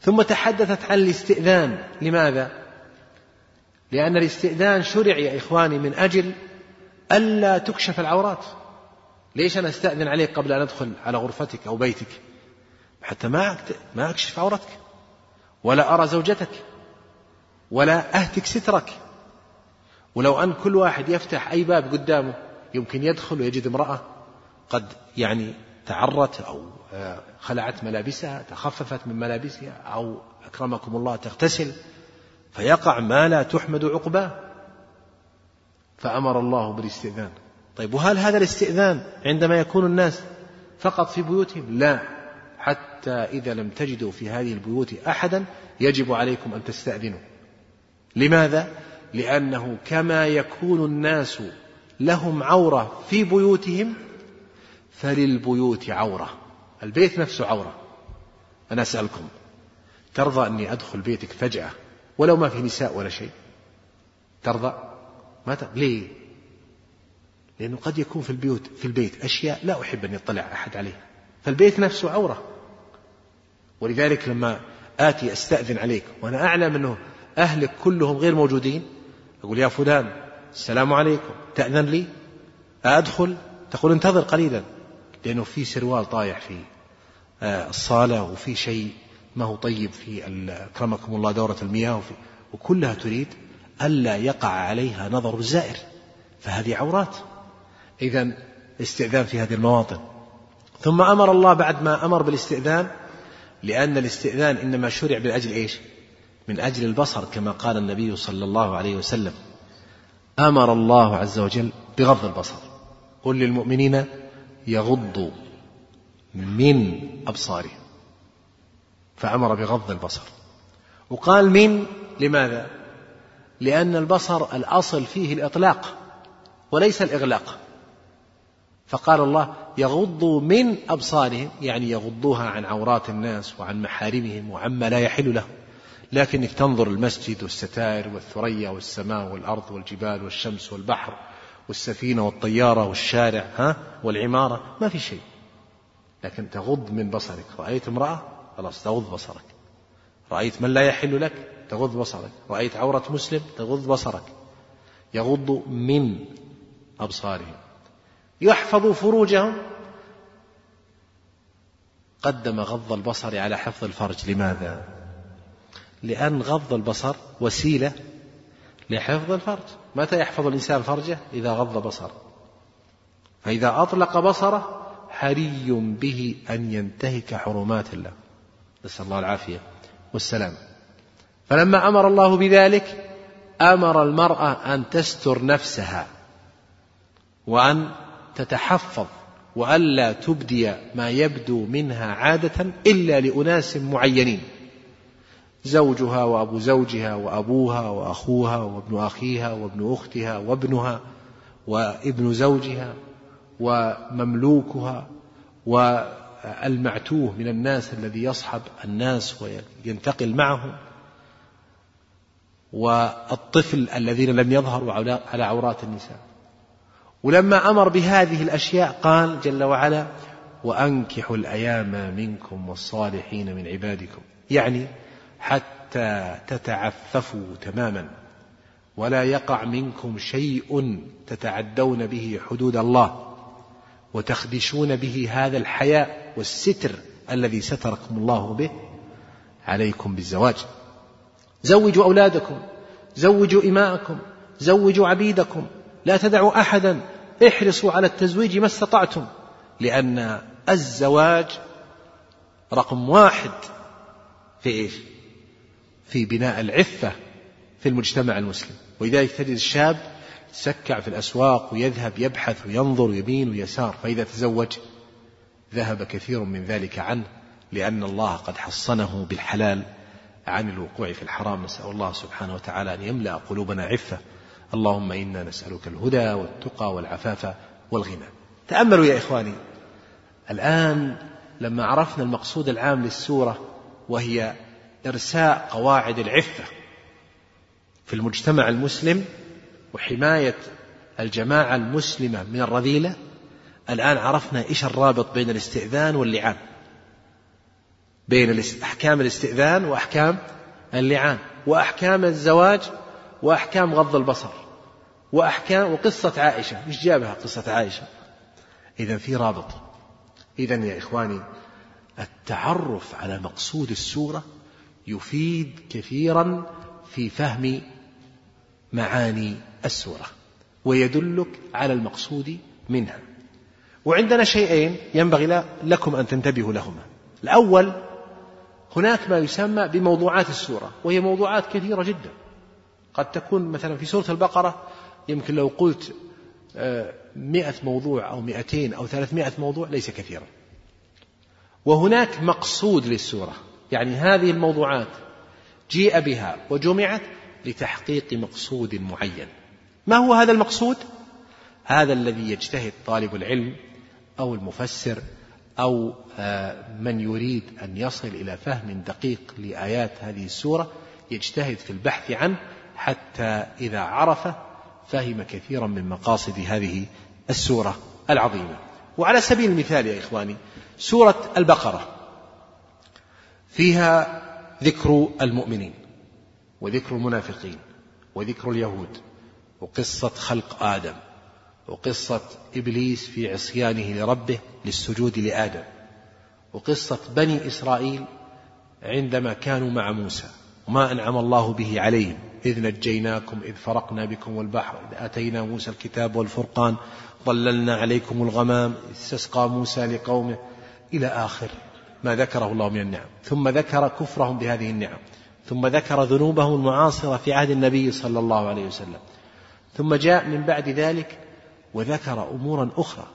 ثم تحدثت عن الاستئذان. لماذا؟ لأن الاستئذان شرع يا إخواني من أجل ألا تكشف العورات. ليش أنا أستأذن عليك قبل أن أدخل على غرفتك أو بيتك؟ حتى ما ما أكشف عورتك. ولا أرى زوجتك ولا أهتك سترك. ولو أن كل واحد يفتح أي باب قدامه يمكن يدخل ويجد امرأة قد يعني تعرت أو آه، خلعت ملابسها تخففت من ملابسها أو أكرمكم الله تغتسل فيقع ما لا تحمد عقباه. فأمر الله بالاستئذان. طيب وهل هذا الاستئذان عندما يكون الناس فقط في بيوتهم؟ لا. حتى إذا لم تجدوا في هذه البيوت أحدا يجب عليكم أن تستأذنوا. لماذا؟ لأنه كما يكون الناس لهم عورة في بيوتهم فللبيوت عورة. البيت نفسه عورة. أنا أسألكم ترضى أني أدخل بيتك فجأة ولو ما في نساء ولا شيء؟ ترضى؟ ما ترضى. ليه؟ لأنه قد يكون في البيوت في البيت أشياء لا أحب أن يطلع أحد عليها. فالبيت نفسه عورة. ولذلك لما آتي أستأذن عليك وأنا أعلم أنه أهلك كلهم غير موجودين أقول يا فلان السلام عليكم تأذن لي؟ أدخل؟ تقول انتظر قليلا. لأنه في سروال طايح في آه، الصالة وفي شيء ما هو طيب في أكرمكم الله دورة المياه وفي وكلها تريد ألا يقع عليها نظر الزائر فهذه عورات. إذا استئذان في هذه المواطن. ثم أمر الله بعد ما أمر بالاستئذان لأن الاستئذان إنما شرع من أجل إيش؟ من أجل البصر كما قال النبي صلى الله عليه وسلم. أمر الله عز وجل بغض البصر. قل للمؤمنين يغضوا من أبصارهم. فأمر بغض البصر. وقال من؟ لماذا؟ لأن البصر الأصل فيه الإطلاق وليس الإغلاق. فقال الله يغضوا من أبصارهم يعني يغضوها عن عورات الناس وعن محارمهم وعما لا يحل لهم. لكنك تنظر المسجد والستائر والثريا والسماء والأرض والجبال والشمس والبحر والسفينة والطيارة والشارع ها والعمارة ما في شيء. لكن تغض من بصرك. رأيت امرأة؟ خلاص تغض بصرك. رأيت من لا يحل لك؟ تغض بصرك. رأيت عورة مسلم؟ تغض بصرك. يغض من أبصارهم. يحفظوا فروجهم. قدم غض البصر على حفظ الفرج. لماذا؟ لأن غض البصر وسيلة لحفظ الفرج. متى يحفظ الإنسان فرجه؟ إذا غض بصره. فإذا أطلق بصره حري به أن ينتهك حرمات الله. نسأل الله العافية والسلام. فلما أمر الله بذلك أمر المرأة أن تستر نفسها وأن تتحفظ وألا تبدي ما يبدو منها عادة إلا لأناس معينين. زوجها وأبو زوجها وأبوها وأخوها وابن أخيها وابن أختها وابنها وابن زوجها ومملوكها والمعتوه من الناس الذي يصحب الناس وينتقل معهم والطفل الذين لم يظهروا على عورات النساء. ولما أمر بهذه الأشياء قال جل وعلا وأنكحوا الأيام منكم والصالحين من عبادكم. يعني حتى تتعففوا تماما. ولا يقع منكم شيء تتعدون به حدود الله وتخدشون به هذا الحياء والستر الذي ستركم الله به عليكم بالزواج. زوجوا أولادكم زوجوا إماءكم زوجوا عبيدكم. لا تدعوا احدا احرصوا على التزويج ما استطعتم لأن الزواج رقم واحد في إيش؟ في بناء العفة في المجتمع المسلم. ولذلك تجد الشاب يتسكع في الأسواق ويذهب يبحث وينظر يمين ويسار فإذا تزوج ذهب كثير من ذلك عنه لأن الله قد حصنه بالحلال عن الوقوع في الحرام. نسأل الله سبحانه وتعالى أن يملأ قلوبنا عفة اللهم إنا نسألك الهدى والتقى والعفاف والغنى. تأملوا يا إخواني الآن لما عرفنا المقصود العام للسورة وهي إرساء قواعد العفة في المجتمع المسلم وحماية الجماعة المسلمة من الرذيلة الآن عرفنا إيش الرابط بين الاستئذان واللعان. بين أحكام الاستئذان وأحكام اللعان وأحكام الزواج وأحكام غض البصر. وأحكام وقصة عائشة. إيش جابها قصة عائشة؟ إذا في رابط. إذا يا إخواني التعرف على مقصود السورة يفيد كثيرا في فهم معاني السورة ويدلك على المقصود منها. وعندنا شيئين ينبغي لكم أن تنتبهوا لهما. الأول هناك ما يسمى بموضوعات السورة وهي موضوعات كثيرة جدا. قد تكون مثلا في سورة البقرة يمكن لو قلت آه، مئة موضوع أو مئتين أو ثلاثمائة موضوع ليس كثيرا. وهناك مقصود للسورة يعني هذه الموضوعات جيء بها وجمعت لتحقيق مقصود معين. ما هو هذا المقصود؟ هذا الذي يجتهد طالب العلم أو المفسر أو آه، من يريد أن يصل إلى فهم دقيق لآيات هذه السورة يجتهد في البحث عنه حتى إذا عرفه فهم كثيرا من مقاصد هذه السورة العظيمة. وعلى سبيل المثال يا إخواني سورة البقرة فيها ذكر المؤمنين وذكر المنافقين وذكر اليهود وقصة خلق آدم وقصة إبليس في عصيانه لربه للسجود لآدم وقصة بني إسرائيل عندما كانوا مع موسى وما أنعم الله به عليهم. إذ نجيناكم إذ فرقنا بكم البحر إذ آتينا موسى الكتاب والفرقان ظللنا عليكم الغمام استسقى موسى لقومه إلى آخر ما ذكره الله من النعم. ثم ذكر كفرهم بهذه النعم. ثم ذكر ذنوبهم المعاصرة في عهد النبي صلى الله عليه وسلم. ثم جاء من بعد ذلك وذكر أمورا أخرى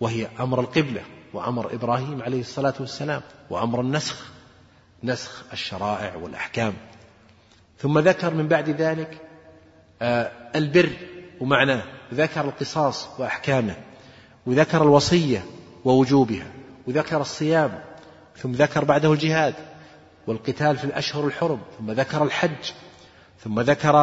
وهي أمر القبلة وأمر إبراهيم عليه الصلاة والسلام وأمر النسخ نسخ الشرائع والأحكام. ثم ذكر من بعد ذلك آه، البر ومعناه ذكر القصاص وأحكامه وذكر الوصية ووجوبها وذكر الصيام ثم ذكر بعده الجهاد والقتال في الأشهر الحرم ثم ذكر الحج ثم ذكر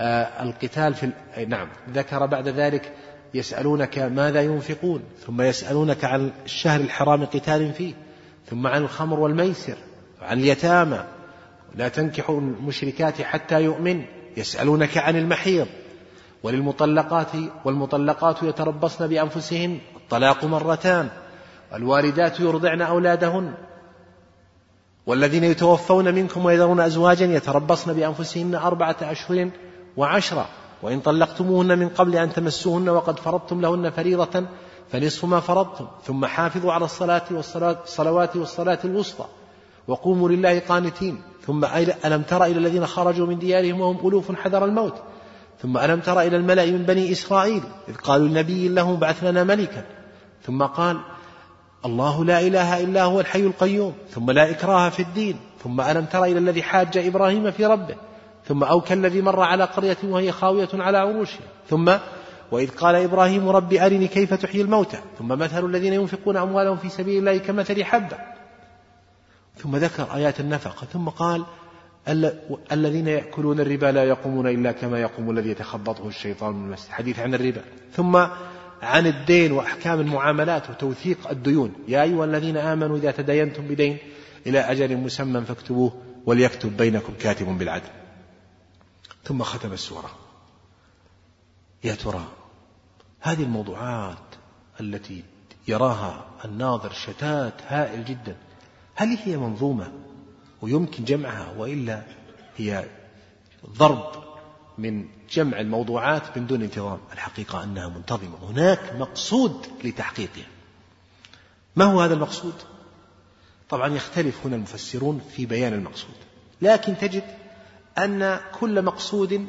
آه، القتال في نعم ذكر بعد ذلك يسألونك ماذا ينفقون ثم يسألونك عن الشهر الحرام قتال فيه ثم عن الخمر والميسر وعن اليتامى لا تنكحوا المشركات حتى يؤمن يسألونك عن المحيض وللمطلقات والمطلقات يتربصن بأنفسهن الطلاق مرتان الوالدات يرضعن أولادهن والذين يتوفون منكم ويذرون أزواجا يتربصن بأنفسهن أربعة أشهر وعشرة وإن طلقتموهن من قبل أن تمسوهن وقد فرضتم لهن فريضة فنصف ما فرضتم ثم حافظوا على الصلاة والصلاة الصلوات والصلاة الوسطى وقوموا لله قانتين. ثم ألم تر إلى الذين خرجوا من ديارهم وهم ألوف حذر الموت. ثم ألم تر إلى الملأ من بني إسرائيل إذ قالوا لنبي له بعث لنا ملكا. ثم قال الله لا إله إلا هو الحي القيوم. ثم لا إكراه في الدين. ثم ألم تر إلى الذي حاج إبراهيم في ربه. ثم أو كالذي مر على قرية وهي خاوية على عروشها. ثم وإذ قال إبراهيم رب أرني كيف تحيي الموتى. ثم مثل الذين ينفقون أموالهم في سبيل الله كمثل حبة. ثم ذكر آيات النفقة ثم قال الذين يأكلون الربا لا يقومون إلا كما يقوم الذي يتخبطه الشيطان من المسجد. حديث عن الربا. ثم عن الدين وأحكام المعاملات وتوثيق الديون. يا أيها الذين آمنوا إذا تداينتم بدين إلى أجل مسمى فاكتبوه وليكتب بينكم كاتب بالعدل. ثم ختم السورة. يا ترى هذه الموضوعات التي يراها الناظر شتات هائل جدا. هل هي منظومة ويمكن جمعها وإلا هي ضرب من جمع الموضوعات من دون انتظام؟ الحقيقة أنها منتظمة. هناك مقصود لتحقيقها. ما هو هذا المقصود؟ طبعا يختلف هنا المفسرون في بيان المقصود. لكن تجد أن كل مقصود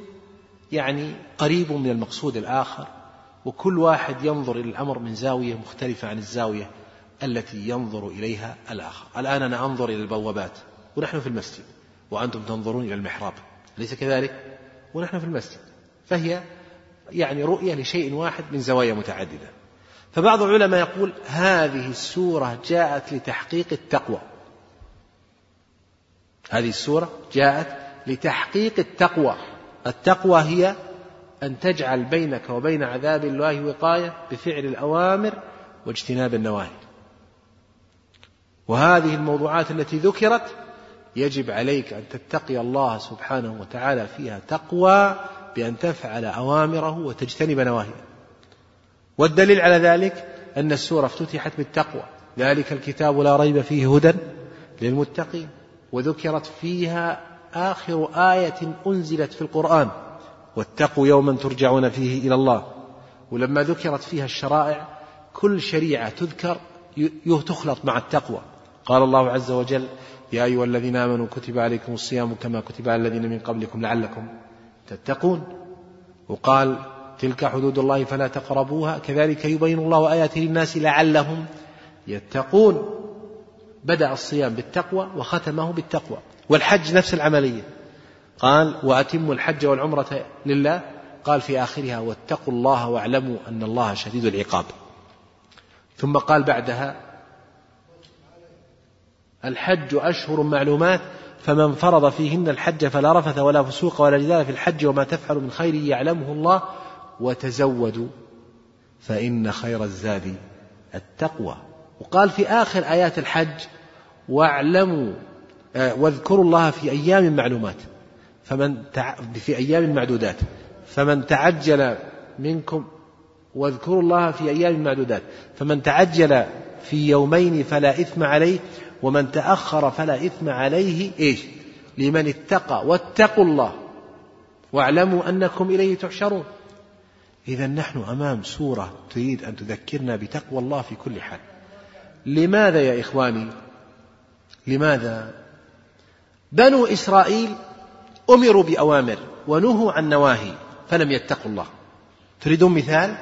يعني قريب من المقصود الآخر وكل واحد ينظر إلى الأمر من زاوية مختلفة عن الزاوية. التي ينظر إليها الآخر. الآن أنا أنظر إلى البوابات ونحن في المسجد وأنتم تنظرون إلى المحراب. أليس كذلك؟ ونحن في المسجد. فهي يعني رؤية لشيء واحد من زوايا متعددة. فبعض العلماء يقول هذه السورة جاءت لتحقيق التقوى. هذه السورة جاءت لتحقيق التقوى. التقوى هي أن تجعل بينك وبين عذاب الله وقاية بفعل الأوامر واجتناب النواهي. وهذه الموضوعات التي ذكرت يجب عليك أن تتقي الله سبحانه وتعالى فيها تقوى بأن تفعل أوامره وتجتنب نواهيه. والدليل على ذلك أن السورة افتتحت بالتقوى. ذلك الكتاب لا ريب فيه هدى للمتقين وذكرت فيها آخر آية أنزلت في القرآن واتقوا يوما ترجعون فيه إلى الله. ولما ذكرت فيها الشرائع كل شريعة تذكر تخلط مع التقوى. قال الله عز وجل يا أيها الذين آمنوا كتب عليكم الصيام كما كتب على الذين من قبلكم لعلكم تتقون. وقال تلك حدود الله فلا تقربوها. كذلك يبين الله آياته للناس لعلهم يتقون. بدأ الصيام بالتقوى وختمه بالتقوى. والحج نفس العملية. قال وأتموا الحج والعمرة لله. قال في آخرها واتقوا الله واعلموا أن الله شديد العقاب. ثم قال بعدها الحج أشهر معلومات فمن فرض فيهن الحج فلا رفث ولا فسوق ولا جدال في الحج وما تفعل من خير يعلمه الله وتزودوا فإن خير الزاد التقوى. وقال في آخر آيات الحج واعلموا آه، واذكروا الله في أيام معلومات. فمن. في أيام معدودات. فمن تعجل منكم واذكروا الله في أيام معدودات. فمن تعجل في يومين فلا إثم عليه. ومن تأخر فلا إثم عليه إيش؟ لمن اتقى واتقوا الله واعلموا أنكم إليه تحشرون. إذا نحن أمام سورة تريد أن تذكرنا بتقوى الله في كل حال. لماذا يا إخواني؟ لماذا؟ بنو إسرائيل أمروا بأوامر ونهوا عن نواهي فلم يتقوا الله. تريدون مثال؟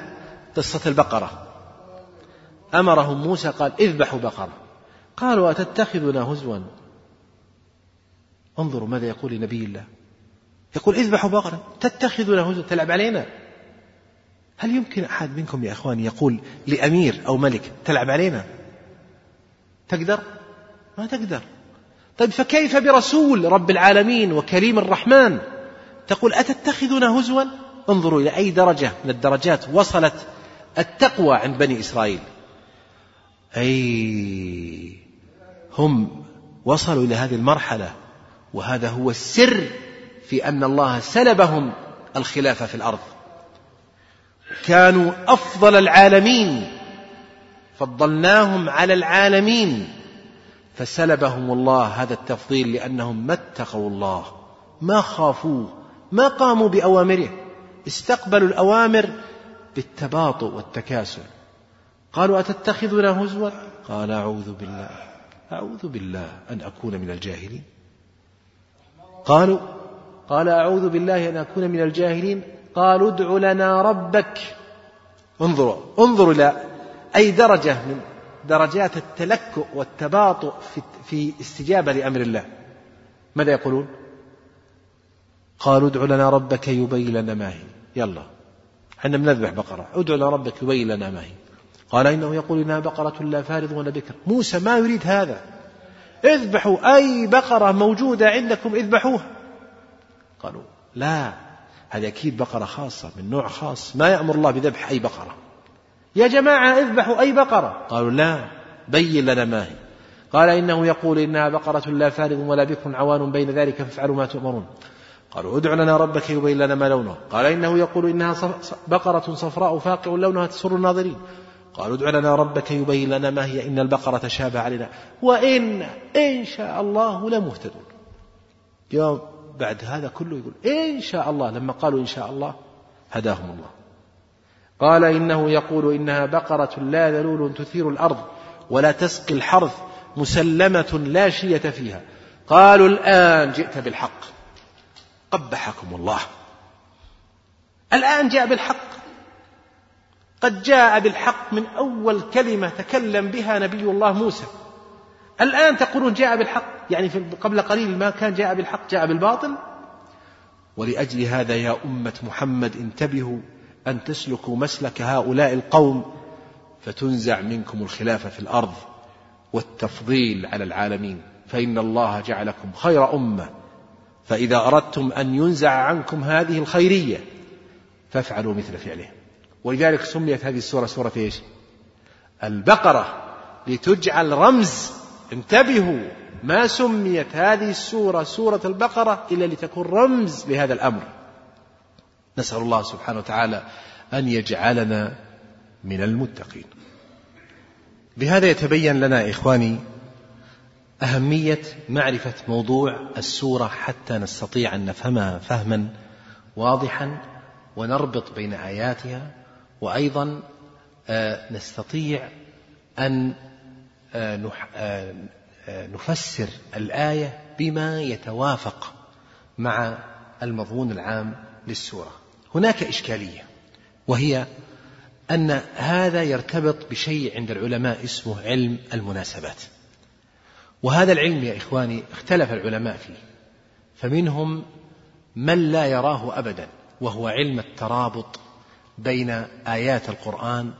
قصة البقرة. أمرهم موسى قال اذبحوا بقرة. قالوا أتتخذنا هزوا؟ انظروا ماذا يقول لنبي الله. يقول اذبحوا بقرة. تتخذنا هزوا؟ تلعب علينا. هل يمكن أحد منكم يا إخواني يقول لأمير أو ملك تلعب علينا؟ تقدر؟ ما تقدر. طيب فكيف برسول رب العالمين وكريم الرحمن؟ تقول أتتخذنا هزوا؟ انظروا إلى أي درجة من الدرجات وصلت التقوى عند بني إسرائيل. أي هم وصلوا إلى هذه المرحلة وهذا هو السر في أن الله سلبهم الخلافة في الأرض. كانوا أفضل العالمين فضلناهم على العالمين فسلبهم الله هذا التفضيل لأنهم ما اتقوا الله ما خافوه ما قاموا بأوامره استقبلوا الأوامر بالتباطؤ والتكاسل. قالوا أتتخذنا هزوا؟ قال أعوذ بالله. أعوذ بالله أن أكون من الجاهلين. قالوا قال أعوذ بالله أن أكون من الجاهلين. قالوا ادع لنا ربك. انظروا انظروا إلى أي درجة من درجات التلكؤ والتباطؤ في, في استجابة لأمر الله. ماذا يقولون؟ قالوا ادع لنا ربك يبين لنا ما هي. يلا إحنا بنذبح بقرة. ادع لنا ربك يبين لنا ما هي. قال إنه يقول إنها بقرة لا فارض ولا بكر موسى ما يريد هذا. اذبحوا أي بقرة موجودة عندكم اذبحوها قالوا لا هذه أكيد بقرة خاصة من نوع خاص. ما يأمر الله بذبح أي بقرة. يا جماعة اذبحوا أي بقرة. قالوا لا بين لنا ما هي. قال إنه يقول إنها بقرة لا فارض ولا بكر عوان بين ذلك فافعلوا ما تؤمرون. قالوا ادع لنا ربك يبين لنا ما لونه. قال إنه يقول إنها بقرة صفراء فاقع لونها تسر الناظرين. قالوا ادع لنا ربك يبين لنا ما هي. إن البقرة تشابه علينا. وإن إن شاء الله لمهتدون. يوم بعد هذا كله يقول إن شاء الله. لما قالوا إن شاء الله هداهم الله. قال إنه يقول إنها بقرة لا ذلول تثير الأرض ولا تسقي الحرث مسلمة لا شية فيها. قالوا الآن جئت بالحق. قبحكم الله. الآن جاء بالحق. قد جاء بالحق من أول كلمة تكلم بها نبي الله موسى. الآن تقولون جاء بالحق؟ يعني قبل قليل ما كان جاء بالحق جاء بالباطل؟ ولأجل هذا يا أمة محمد انتبهوا أن تسلكوا مسلك هؤلاء القوم فتنزع منكم الخلافة في الأرض والتفضيل على العالمين. فإن الله جعلكم خير أمة. فإذا أردتم أن ينزع عنكم هذه الخيرية فافعلوا مثل فعله ولذلك سميت هذه السورة سورة إيش؟ البقرة لتجعل رمز. انتبهوا ما سميت هذه السورة سورة البقرة إلا لتكون رمز لهذا الأمر. نسأل الله سبحانه وتعالى أن يجعلنا من المتقين. بهذا يتبين لنا إخواني أهمية معرفة موضوع السورة حتى نستطيع أن نفهمها فهما واضحا ونربط بين آياتها وأيضا آه، نستطيع أن آه، آه، نفسر الآية بما يتوافق مع المضمون العام للسورة. هناك إشكالية وهي أن هذا يرتبط بشيء عند العلماء اسمه علم المناسبات. وهذا العلم يا إخواني اختلف العلماء فيه فمنهم من لا يراه أبدا وهو علم الترابط بين آيات القرآن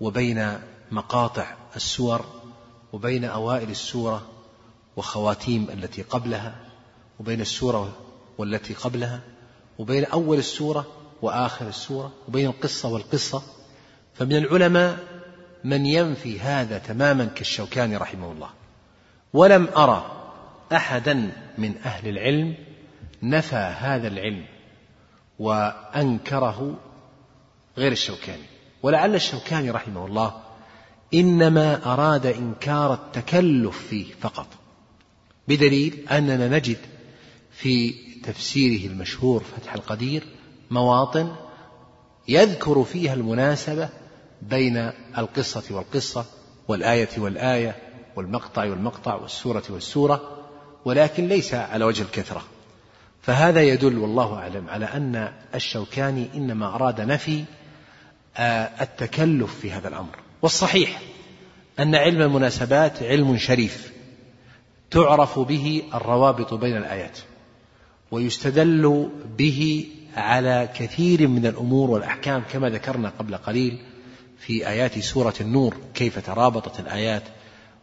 وبين مقاطع السور وبين أوائل السورة وخواتيم التي قبلها وبين السورة والتي قبلها وبين أول السورة وآخر السورة وبين القصة والقصة. فمن العلماء من ينفي هذا تماما كالشوكاني رحمه الله. ولم أرى أحدا من أهل العلم نفى هذا العلم وأنكره غير الشوكاني. ولعل الشوكاني رحمه الله إنما أراد إنكار التكلف فيه فقط بدليل أننا نجد في تفسيره المشهور فتح القدير مواطن يذكر فيها المناسبة بين القصة والقصة والآية والآية والمقطع والمقطع والسورة والسورة ولكن ليس على وجه الكثرة. فهذا يدل والله أعلم على أن الشوكاني إنما أراد نفي التكلف في هذا الأمر. والصحيح أن علم المناسبات علم شريف تعرف به الروابط بين الآيات ويستدل به على كثير من الأمور والأحكام كما ذكرنا قبل قليل في آيات سورة النور كيف ترابطت الآيات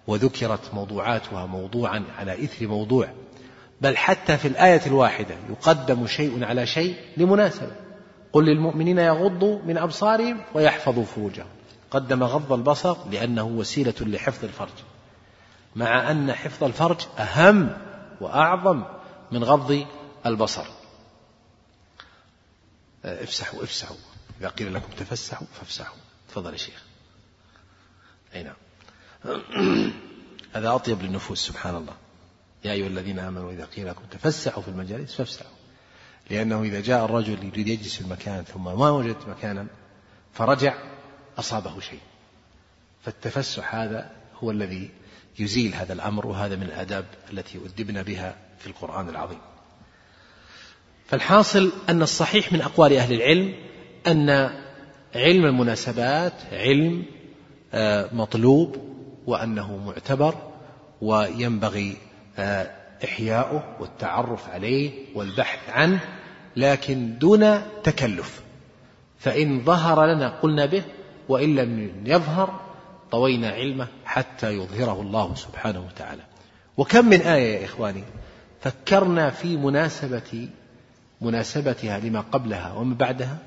وذكرت موضوعاتها موضوعا على إثر موضوع. بل حتى في الآية الواحدة يقدم شيء على شيء لمناسبة. قل للمؤمنين يغضوا من أبصارهم ويحفظوا فروجهم. قدم غض البصر لأنه وسيلة لحفظ الفرج. مع أن حفظ الفرج أهم وأعظم من غض البصر. آه، افسحوا افسحوا. إذا قيل لكم تفسحوا فافسحوا. تفضل يا شيخ. أي نعم. هذا أطيب للنفوس سبحان الله. يا أيها الذين آمنوا إذا قيل لكم تفسحوا في المجالس فافسحوا. لأنه إذا جاء الرجل يريد يجلس في المكان ثم ما وجد مكانا فرجع أصابه شيء. فالتفسح هذا هو الذي يزيل هذا الأمر وهذا من الآداب التي أدبنا بها في القرآن العظيم. فالحاصل أن الصحيح من أقوال أهل العلم أن علم المناسبات علم آه، مطلوب وأنه معتبر وينبغي آه، إحياؤه والتعرف عليه والبحث عنه لكن دون تكلف. فإن ظهر لنا قلنا به وإن لم يظهر طوينا علمه حتى يظهره الله سبحانه وتعالى. وكم من آية يا إخواني؟ فكرنا في مناسبة مناسبتها لما قبلها وما بعدها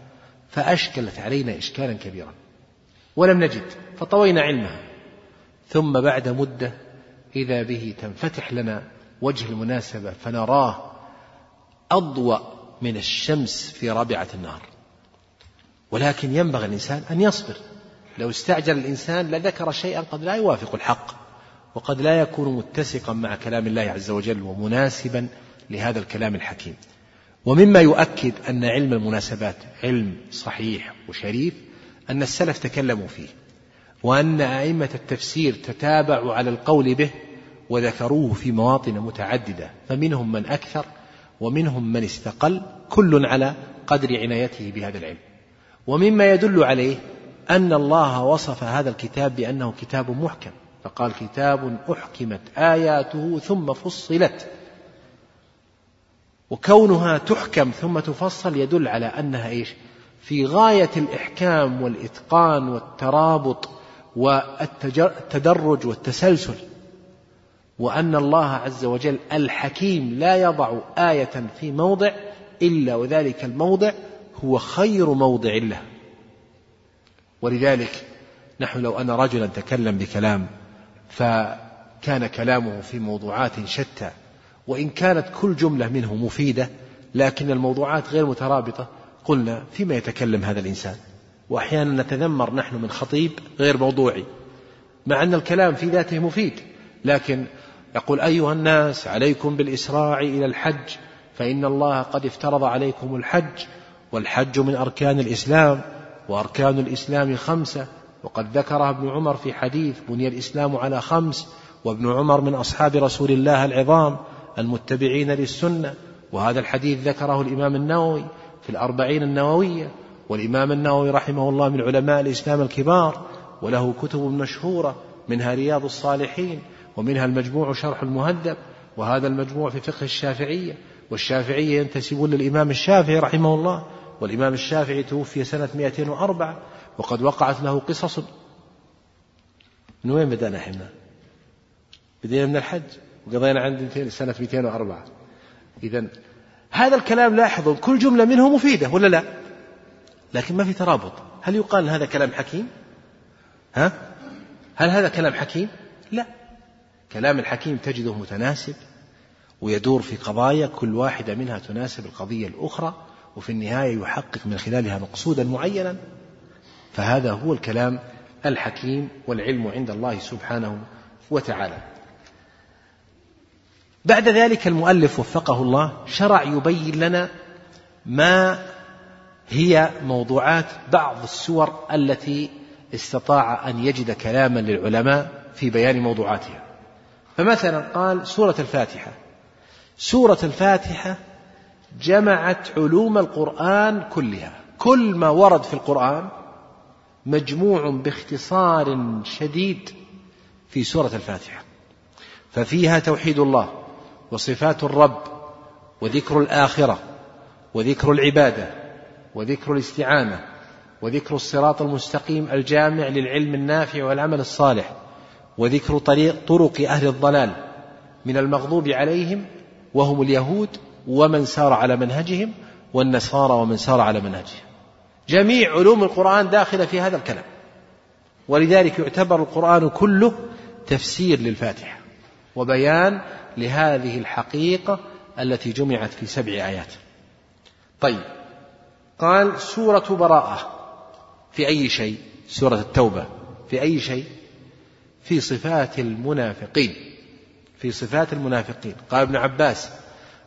فأشكلت علينا إشكالا كبيرا. ولم نجد فطوينا علمها. ثم بعد مدة إذا به تنفتح لنا وجه المناسبة فنراه أضوأ من الشمس في رابعة النهار. ولكن ينبغي الإنسان أن يصبر. لو استعجل الإنسان لذكر شيئا قد لا يوافق الحق وقد لا يكون متسقا مع كلام الله عز وجل ومناسبا لهذا الكلام الحكيم. ومما يؤكد أن علم المناسبات علم صحيح وشريف أن السلف تكلموا فيه وأن أئمة التفسير تتابعوا على القول به وذكروه في مواطن متعددة فمنهم من أكثر ومنهم من استقل كل على قدر عنايته بهذا العلم. ومما يدل عليه أن الله وصف هذا الكتاب بأنه كتاب محكم. فقال كتاب أحكمت آياته ثم فصلت. وكونها تحكم ثم تفصل يدل على أنها إيش؟ في غاية الإحكام والإتقان والترابط والتدرج والتسلسل. وأن الله عز وجل الحكيم لا يضع آية في موضع إلا وذلك الموضع هو خير موضع له. ولذلك نحن لو أن رجلا تكلم بكلام فكان كلامه في موضوعات شتى وإن كانت كل جملة منه مفيدة لكن الموضوعات غير مترابطة قلنا فيما يتكلم هذا الإنسان؟ وأحيانا نتذمر نحن من خطيب غير موضوعي مع أن الكلام في ذاته مفيد لكن يقول أيها الناس عليكم بالإسراع إلى الحج فإن الله قد افترض عليكم الحج والحج من أركان الإسلام وأركان الإسلام خمسة وقد ذكرها ابن عمر في حديث بني الإسلام على خمس وابن عمر من أصحاب رسول الله العظام المتبعين للسنة وهذا الحديث ذكره الإمام النووي في الأربعين النووية والإمام النووي رحمه الله من علماء الإسلام الكبار وله كتب مشهورة منها رياض الصالحين ومنها المجموع شرح المهذب وهذا المجموع في فقه الشافعية والشافعية ينتسبون للإمام الشافعي رحمه الله والإمام الشافعي توفي سنة 204 وقد وقعت له قصص من وين بدأنا إحنا؟ بدينا من الحج وقضينا عند سنة 204 إذا هذا الكلام لاحظوا كل جملة منه مفيدة ولا لا؟ لكن ما في ترابط هل يقال هذا كلام حكيم؟ ها؟ هل هذا كلام حكيم؟ لا كلام الحكيم تجده متناسب ويدور في قضايا كل واحدة منها تناسب القضية الأخرى وفي النهاية يحقق من خلالها مقصودا معينا. فهذا هو الكلام الحكيم والعلم عند الله سبحانه وتعالى. بعد ذلك المؤلف وفقه الله شرع يبين لنا ما هي موضوعات بعض السور التي استطاع أن يجد كلاما للعلماء في بيان موضوعاتها. فمثلا قال سورة الفاتحة. سورة الفاتحة جمعت علوم القرآن كلها. كل ما ورد في القرآن مجموع باختصار شديد في سورة الفاتحة. ففيها توحيد الله وصفات الرب وذكر الآخرة وذكر العبادة وذكر الاستعانة وذكر الصراط المستقيم الجامع للعلم النافع والعمل الصالح. وذكر طريق طرق أهل الضلال من المغضوب عليهم وهم اليهود ومن سار على منهجهم والنصارى ومن سار على منهجهم. جميع علوم القرآن داخلة في هذا الكلام. ولذلك يعتبر القرآن كله تفسير للفاتحة وبيان لهذه الحقيقة التي جمعت في سبع آيات. طيب قال سورة براءة في أي شيء؟ سورة التوبة في أي شيء؟ في صفات المنافقين في صفات المنافقين. قال ابن عباس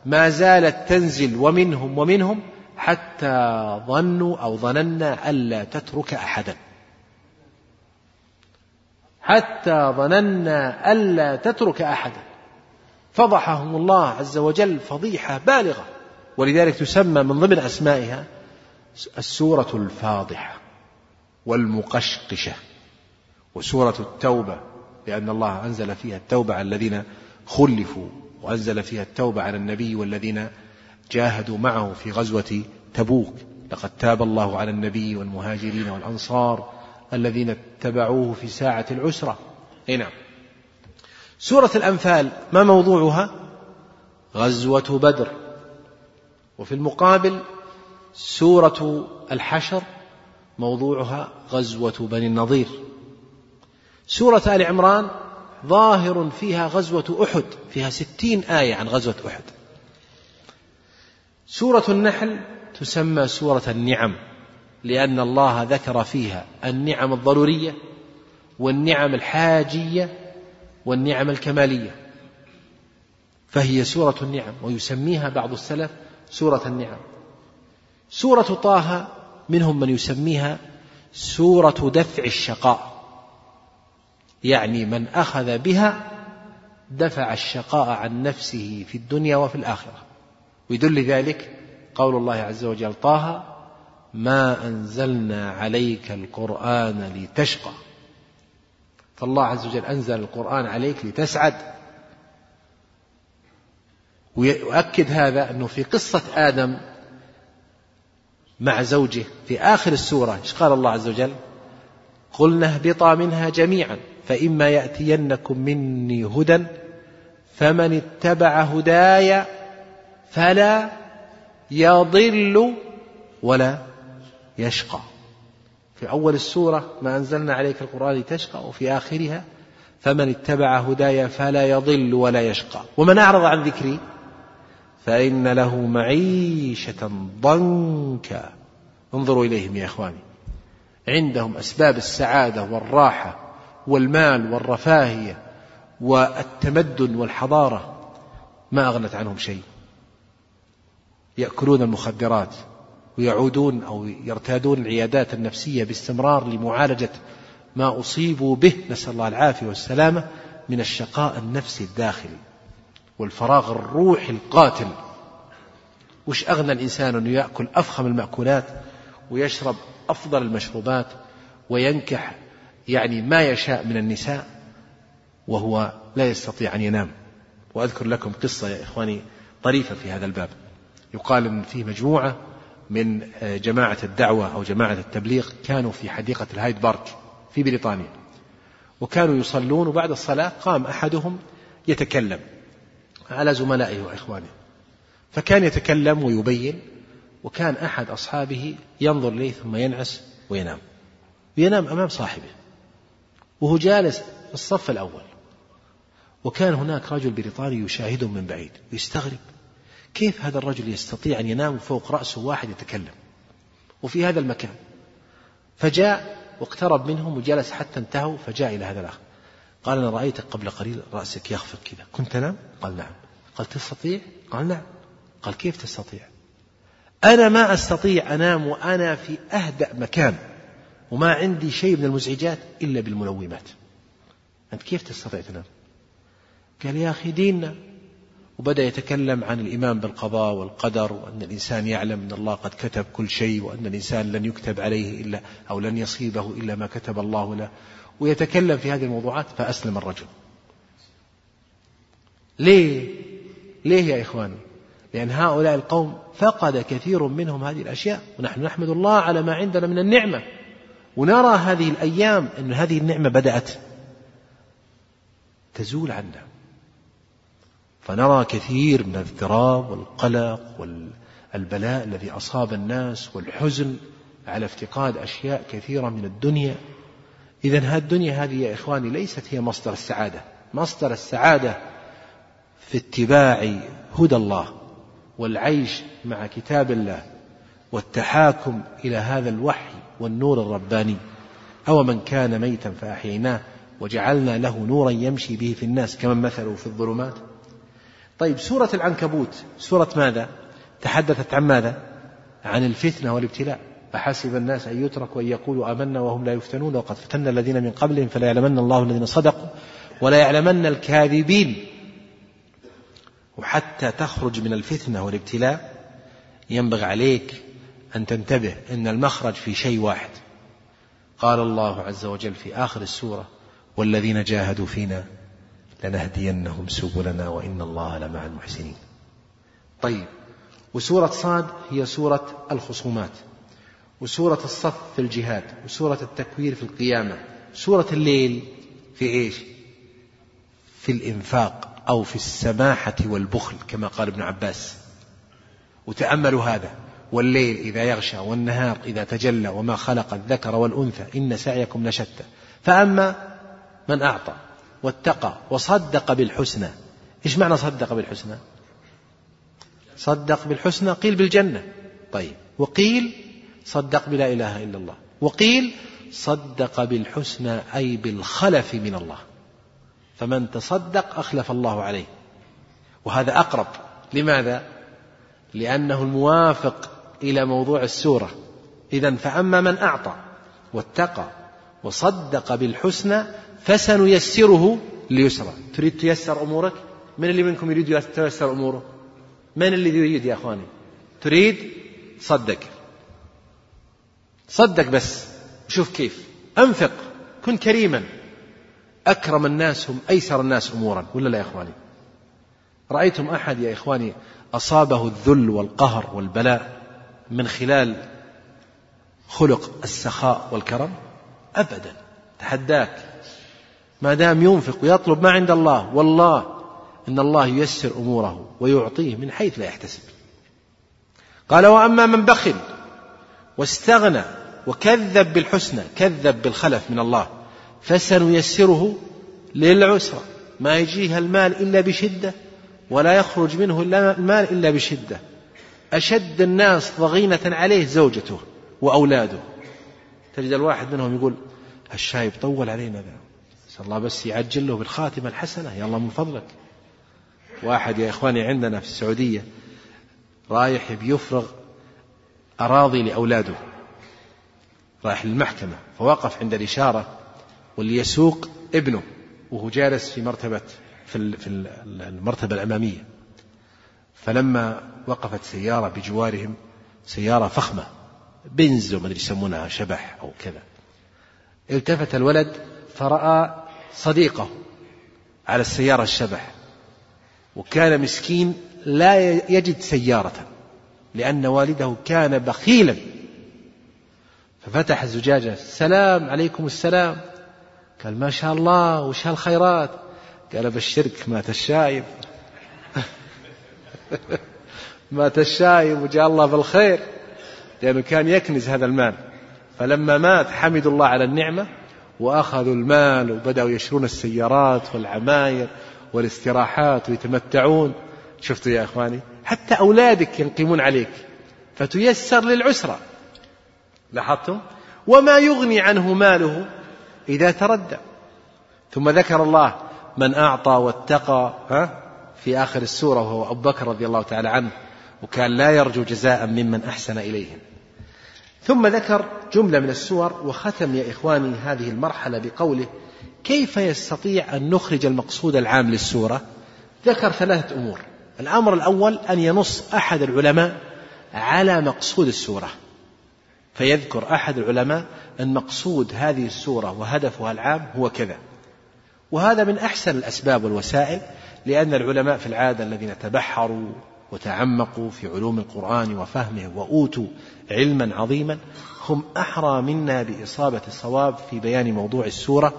ما زالت تنزل ومنهم ومنهم حتى ظنوا أو ظننا ألا تترك أحدا. حتى ظننا ألا تترك أحدا. فضحهم الله عز وجل فضيحة بالغة. ولذلك تسمى من ضمن أسمائها السورة الفاضحة والمقشقشة. وسورة التوبة لأن الله أنزل فيها التوبة على الذين خلفوا وأنزل فيها التوبة على النبي والذين جاهدوا معه في غزوة تبوك. لقد تاب الله على النبي والمهاجرين والأنصار الذين اتبعوه في ساعة العسرة. أي نعم. سورة الأنفال ما موضوعها؟ غزوة بدر. وفي المقابل سورة الحشر موضوعها غزوة بني النضير. سورة آل عمران ظاهر فيها غزوة أحد فيها ستين آية عن غزوة أحد. سورة النحل تسمى سورة النعم لأن الله ذكر فيها النعم الضرورية والنعم الحاجية والنعم الكمالية. فهي سورة النعم ويسميها بعض السلف سورة النعم. سورة طه منهم من يسميها سورة دفع الشقاء. يعني من أخذ بها دفع الشقاء عن نفسه في الدنيا وفي الآخرة. ويدل ذلك قول الله عز وجل طه ما أنزلنا عليك القرآن لتشقى. فالله عز وجل أنزل القرآن عليك لتسعد. ويؤكد هذا أنه في قصة آدم مع زوجه في آخر السورة إيش قال الله عز وجل؟ قلنا اهبطا منها جميعا. فإما يأتينكم مني هدى فمن اتبع هداي فلا يضل ولا يشقى. في أول السورة ما أنزلنا عليك القرآن لتشقى وفي آخرها فمن اتبع هداي فلا يضل ولا يشقى. ومن أعرض عن ذكري فإن له معيشة ضنكا. انظروا إليهم يا إخواني. عندهم أسباب السعادة والراحة والمال والرفاهية والتمدن والحضارة ما أغنت عنهم شيء. يأكلون المخدرات ويعودون أو يرتادون العيادات النفسية باستمرار لمعالجة ما أصيبوا به. نسأل الله العافية والسلامة من الشقاء النفسي الداخلي والفراغ الروحي القاتل. وش أغنى الإنسان أنه يأكل أفخم المأكولات ويشرب أفضل المشروبات وينكح يعني ما يشاء من النساء وهو لا يستطيع أن ينام. وأذكر لكم قصة يا إخواني طريفة في هذا الباب. يقال أن في مجموعة من جماعة الدعوة أو جماعة التبليغ كانوا في حديقة الهايد بارك في بريطانيا. وكانوا يصلون وبعد الصلاة قام أحدهم يتكلم على زملائه وإخوانه. فكان يتكلم ويبين وكان أحد أصحابه ينظر إليه ثم ينعس وينام. وينام أمام صاحبه. وهو جالس في الصف الأول. وكان هناك رجل بريطاني يشاهده من بعيد ويستغرب كيف هذا الرجل يستطيع أن ينام فوق رأسه واحد يتكلم؟ وفي هذا المكان. فجاء واقترب منهم وجلس حتى انتهوا فجاء إلى هذا الأخ قال أنا رأيتك قبل قليل رأسك يخفض كذا. كنت تنام؟ قال نعم. قال تستطيع؟ قال نعم. قال كيف تستطيع؟ أنا ما أستطيع أنام وأنا في أهدأ مكان. وما عندي شيء من المزعجات إلا بالمنومات أنت كيف تستطيع تنام؟ قال يا أخي ديننا. وبدأ يتكلم عن الإيمان بالقضاء والقدر وأن الإنسان يعلم أن الله قد كتب كل شيء وأن الإنسان لن يكتب عليه إلا أو لن يصيبه إلا ما كتب الله له. ويتكلم في هذه الموضوعات فأسلم الرجل. ليه؟ ليه يا إخواني؟ لأن هؤلاء القوم فقد كثير منهم هذه الأشياء. ونحن نحمد الله على ما عندنا من النعمة. ونرى هذه الأيام أن هذه النعمة بدأت تزول عنا. فنرى كثير من الاضطراب والقلق والبلاء الذي أصاب الناس والحزن على افتقاد أشياء كثيرة من الدنيا. إذا هذه الدنيا هذه يا إخواني ليست هي مصدر السعادة. مصدر السعادة في اتباع هدى الله والعيش مع كتاب الله والتحاكم إلى هذا الوحي والنور الرباني. أو من كان ميتا فأحييناه وجعلنا له نورا يمشي به في الناس كمن مثله في الظلمات. طيب سورة العنكبوت سورة ماذا؟ تحدثت عن ماذا؟ عن الفتنة والابتلاء. أحسب الناس أن يتركوا أن يقولوا آمنا وهم لا يفتنون. وقد فتنا الذين من قبلهم فلا يعلمن الله الذين صدقوا ولا يعلمن الكاذبين. وحتى تخرج من الفتنة والابتلاء ينبغي عليك أن تنتبه أن المخرج في شيء واحد. قال الله عز وجل في آخر السورة والذين جاهدوا فينا لنهدينهم سبلنا وإن الله لمع المحسنين. طيب وسورة صاد هي سورة الخصومات وسورة الصف في الجهاد وسورة التكوير في القيامة سورة الليل في إيش؟ في الإنفاق أو في السماحة والبخل كما قال ابن عباس. وتأملوا هذا. والليل إذا يغشى والنهار إذا تجلى وما خلق الذكر والأنثى إن سعيكم لشتى. فأما من أعطى واتقى وصدق بالحسنى إيش معنى صدق بالحسنى؟ صدق بالحسنى قيل بالجنة. طيب وقيل صدق بلا إله إلا الله. وقيل صدق بالحسنى أي بالخلف من الله. فمن تصدق أخلف الله عليه. وهذا أقرب. لماذا؟ لأنه الموافق إلى موضوع السورة. إذا فأما من أعطى واتقى وصدق بالحسنى فسنيسره ليسرى تريد تيسر أمورك؟ من اللي منكم يريد تيسر أموره؟ من اللي يريد يا أخواني؟ تريد صدق. صدق بس شوف كيف. أنفق كن كريما. أكرم الناس هم أيسر الناس أمورا. ولا لا يا إخواني؟ رأيتم أحد يا إخواني أصابه الذل والقهر والبلاء؟ من خلال خلق السخاء والكرم؟ أبدا. تحداك. ما دام ينفق ويطلب ما عند الله والله إن الله ييسر أموره ويعطيه من حيث لا يحتسب. قال وأما من بخل واستغنى وكذب بالحسنى كذب بالخلف من الله فسنيسره للعسرى. ما يجيه المال إلا بشدة ولا يخرج منه المال إلا بشدة. أشد الناس ضغينة عليه زوجته وأولاده. تجد الواحد منهم يقول الشايب طول علينا ذا نسأل الله بس يعجل له بالخاتمة الحسنة. يا الله من فضلك. واحد يا إخواني عندنا في السعودية رايح بيفرغ أراضي لأولاده. رايح للمحكمة. فوقف عند الإشارة واللي يسوق ابنه. وهو جالس في مرتبة في المرتبة الأمامية. فلما وقفت سيارة بجوارهم سيارة فخمة بنز وما يسمونها شبح أو كذا. التفت الولد فرأى صديقه على السيارة الشبح وكان مسكين لا يجد سيارة لأن والده كان بخيلا. ففتح الزجاجة السلام عليكم السلام. قال ما شاء الله وش هالخيرات؟ قال بشرك مات الشايب مات الشايب وجاء الله بالخير لأنه كان يكنز هذا المال. فلما مات حمدوا الله على النعمة وأخذوا المال وبدأوا يشرون السيارات والعماير والاستراحات ويتمتعون. شفتوا يا إخواني؟ حتى أولادك ينقمون عليك. فتيسر للعسرة. لاحظتم؟ وما يغني عنه ماله إذا تردى. ثم ذكر الله من أعطى واتقى ها في آخر السورة وهو أبو بكر رضي الله تعالى عنه. وكان لا يرجو جزاء ممن أحسن إليهم. ثم ذكر جملة من السور وختم يا إخواني هذه المرحلة بقوله كيف يستطيع أن نخرج المقصود العام للسورة؟ ذكر ثلاثة أمور. الأمر الأول أن ينص أحد العلماء على مقصود السورة. فيذكر أحد العلماء أن مقصود هذه السورة وهدفها العام هو كذا. وهذا من أحسن الأسباب والوسائل لأن العلماء في العادة الذين تبحروا وتعمقوا في علوم القرآن وفهمه وأوتوا علما عظيما هم أحرى منا بإصابة الصواب في بيان موضوع السورة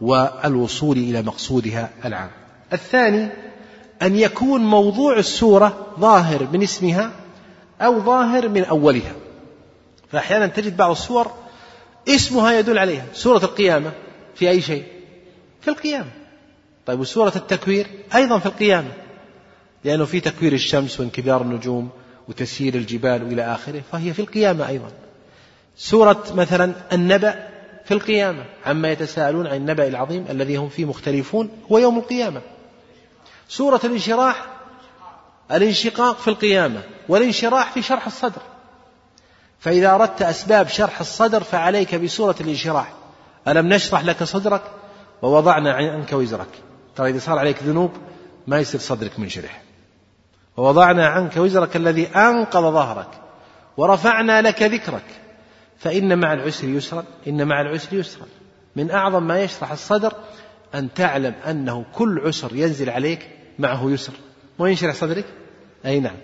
والوصول إلى مقصودها العام. الثاني أن يكون موضوع السورة ظاهر من اسمها أو ظاهر من أولها. فأحيانا تجد بعض السور اسمها يدل عليها، سورة القيامة في أي شيء؟ في القيامة. طيب وسورة التكوير أيضا في القيامة. لأنه في تكوير الشمس وانكدار النجوم وتسيير الجبال وإلى آخره فهي في القيامة أيضا. سورة مثلا النبأ في القيامة عما يتساءلون عن النبأ العظيم الذي هم فيه مختلفون هو يوم القيامة. سورة الانشراح الانشقاق في القيامة والانشراح في شرح الصدر. فإذا أردت أسباب شرح الصدر فعليك بسورة الانشراح. ألم نشرح لك صدرك؟ ووضعنا عنك وزرك. ترى إذا صار عليك ذنوب ما يصير صدرك منشرح. ووضعنا عنك وزرك الذي أنقض ظهرك ورفعنا لك ذكرك. فإن مع العسر يسرا إن مع العسر يسرا. من أعظم ما يشرح الصدر أن تعلم أنه كل عسر ينزل عليك معه يسر. وينشرح صدرك؟ أي نعم.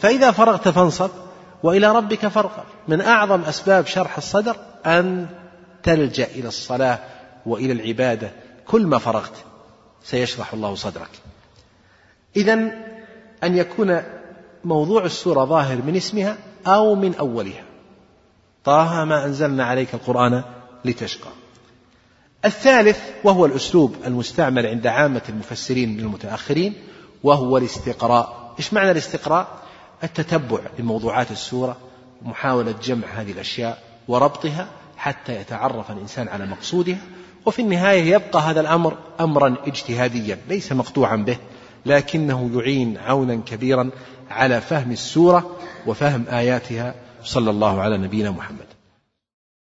فإذا فرغت فانصب وإلى ربك فارغب. من أعظم أسباب شرح الصدر أن تلجأ إلى الصلاة وإلى العبادة. كل ما فرغت سيشرح الله صدرك. إذا أن يكون موضوع السورة ظاهر من اسمها أو من أولها. طه ما أنزلنا عليك القرآن لتشقى. الثالث وهو الأسلوب المستعمل عند عامة المفسرين من المتأخرين وهو الاستقراء. إيش معنى الاستقراء؟ التتبع لموضوعات السورة ومحاولة جمع هذه الأشياء وربطها حتى يتعرف الإنسان على مقصودها وفي النهاية يبقى هذا الأمر أمرا اجتهاديا ليس مقطوعا به. لكنه يعين عونا كبيرا على فهم السورة وفهم آياتها صلى الله على نبينا محمد.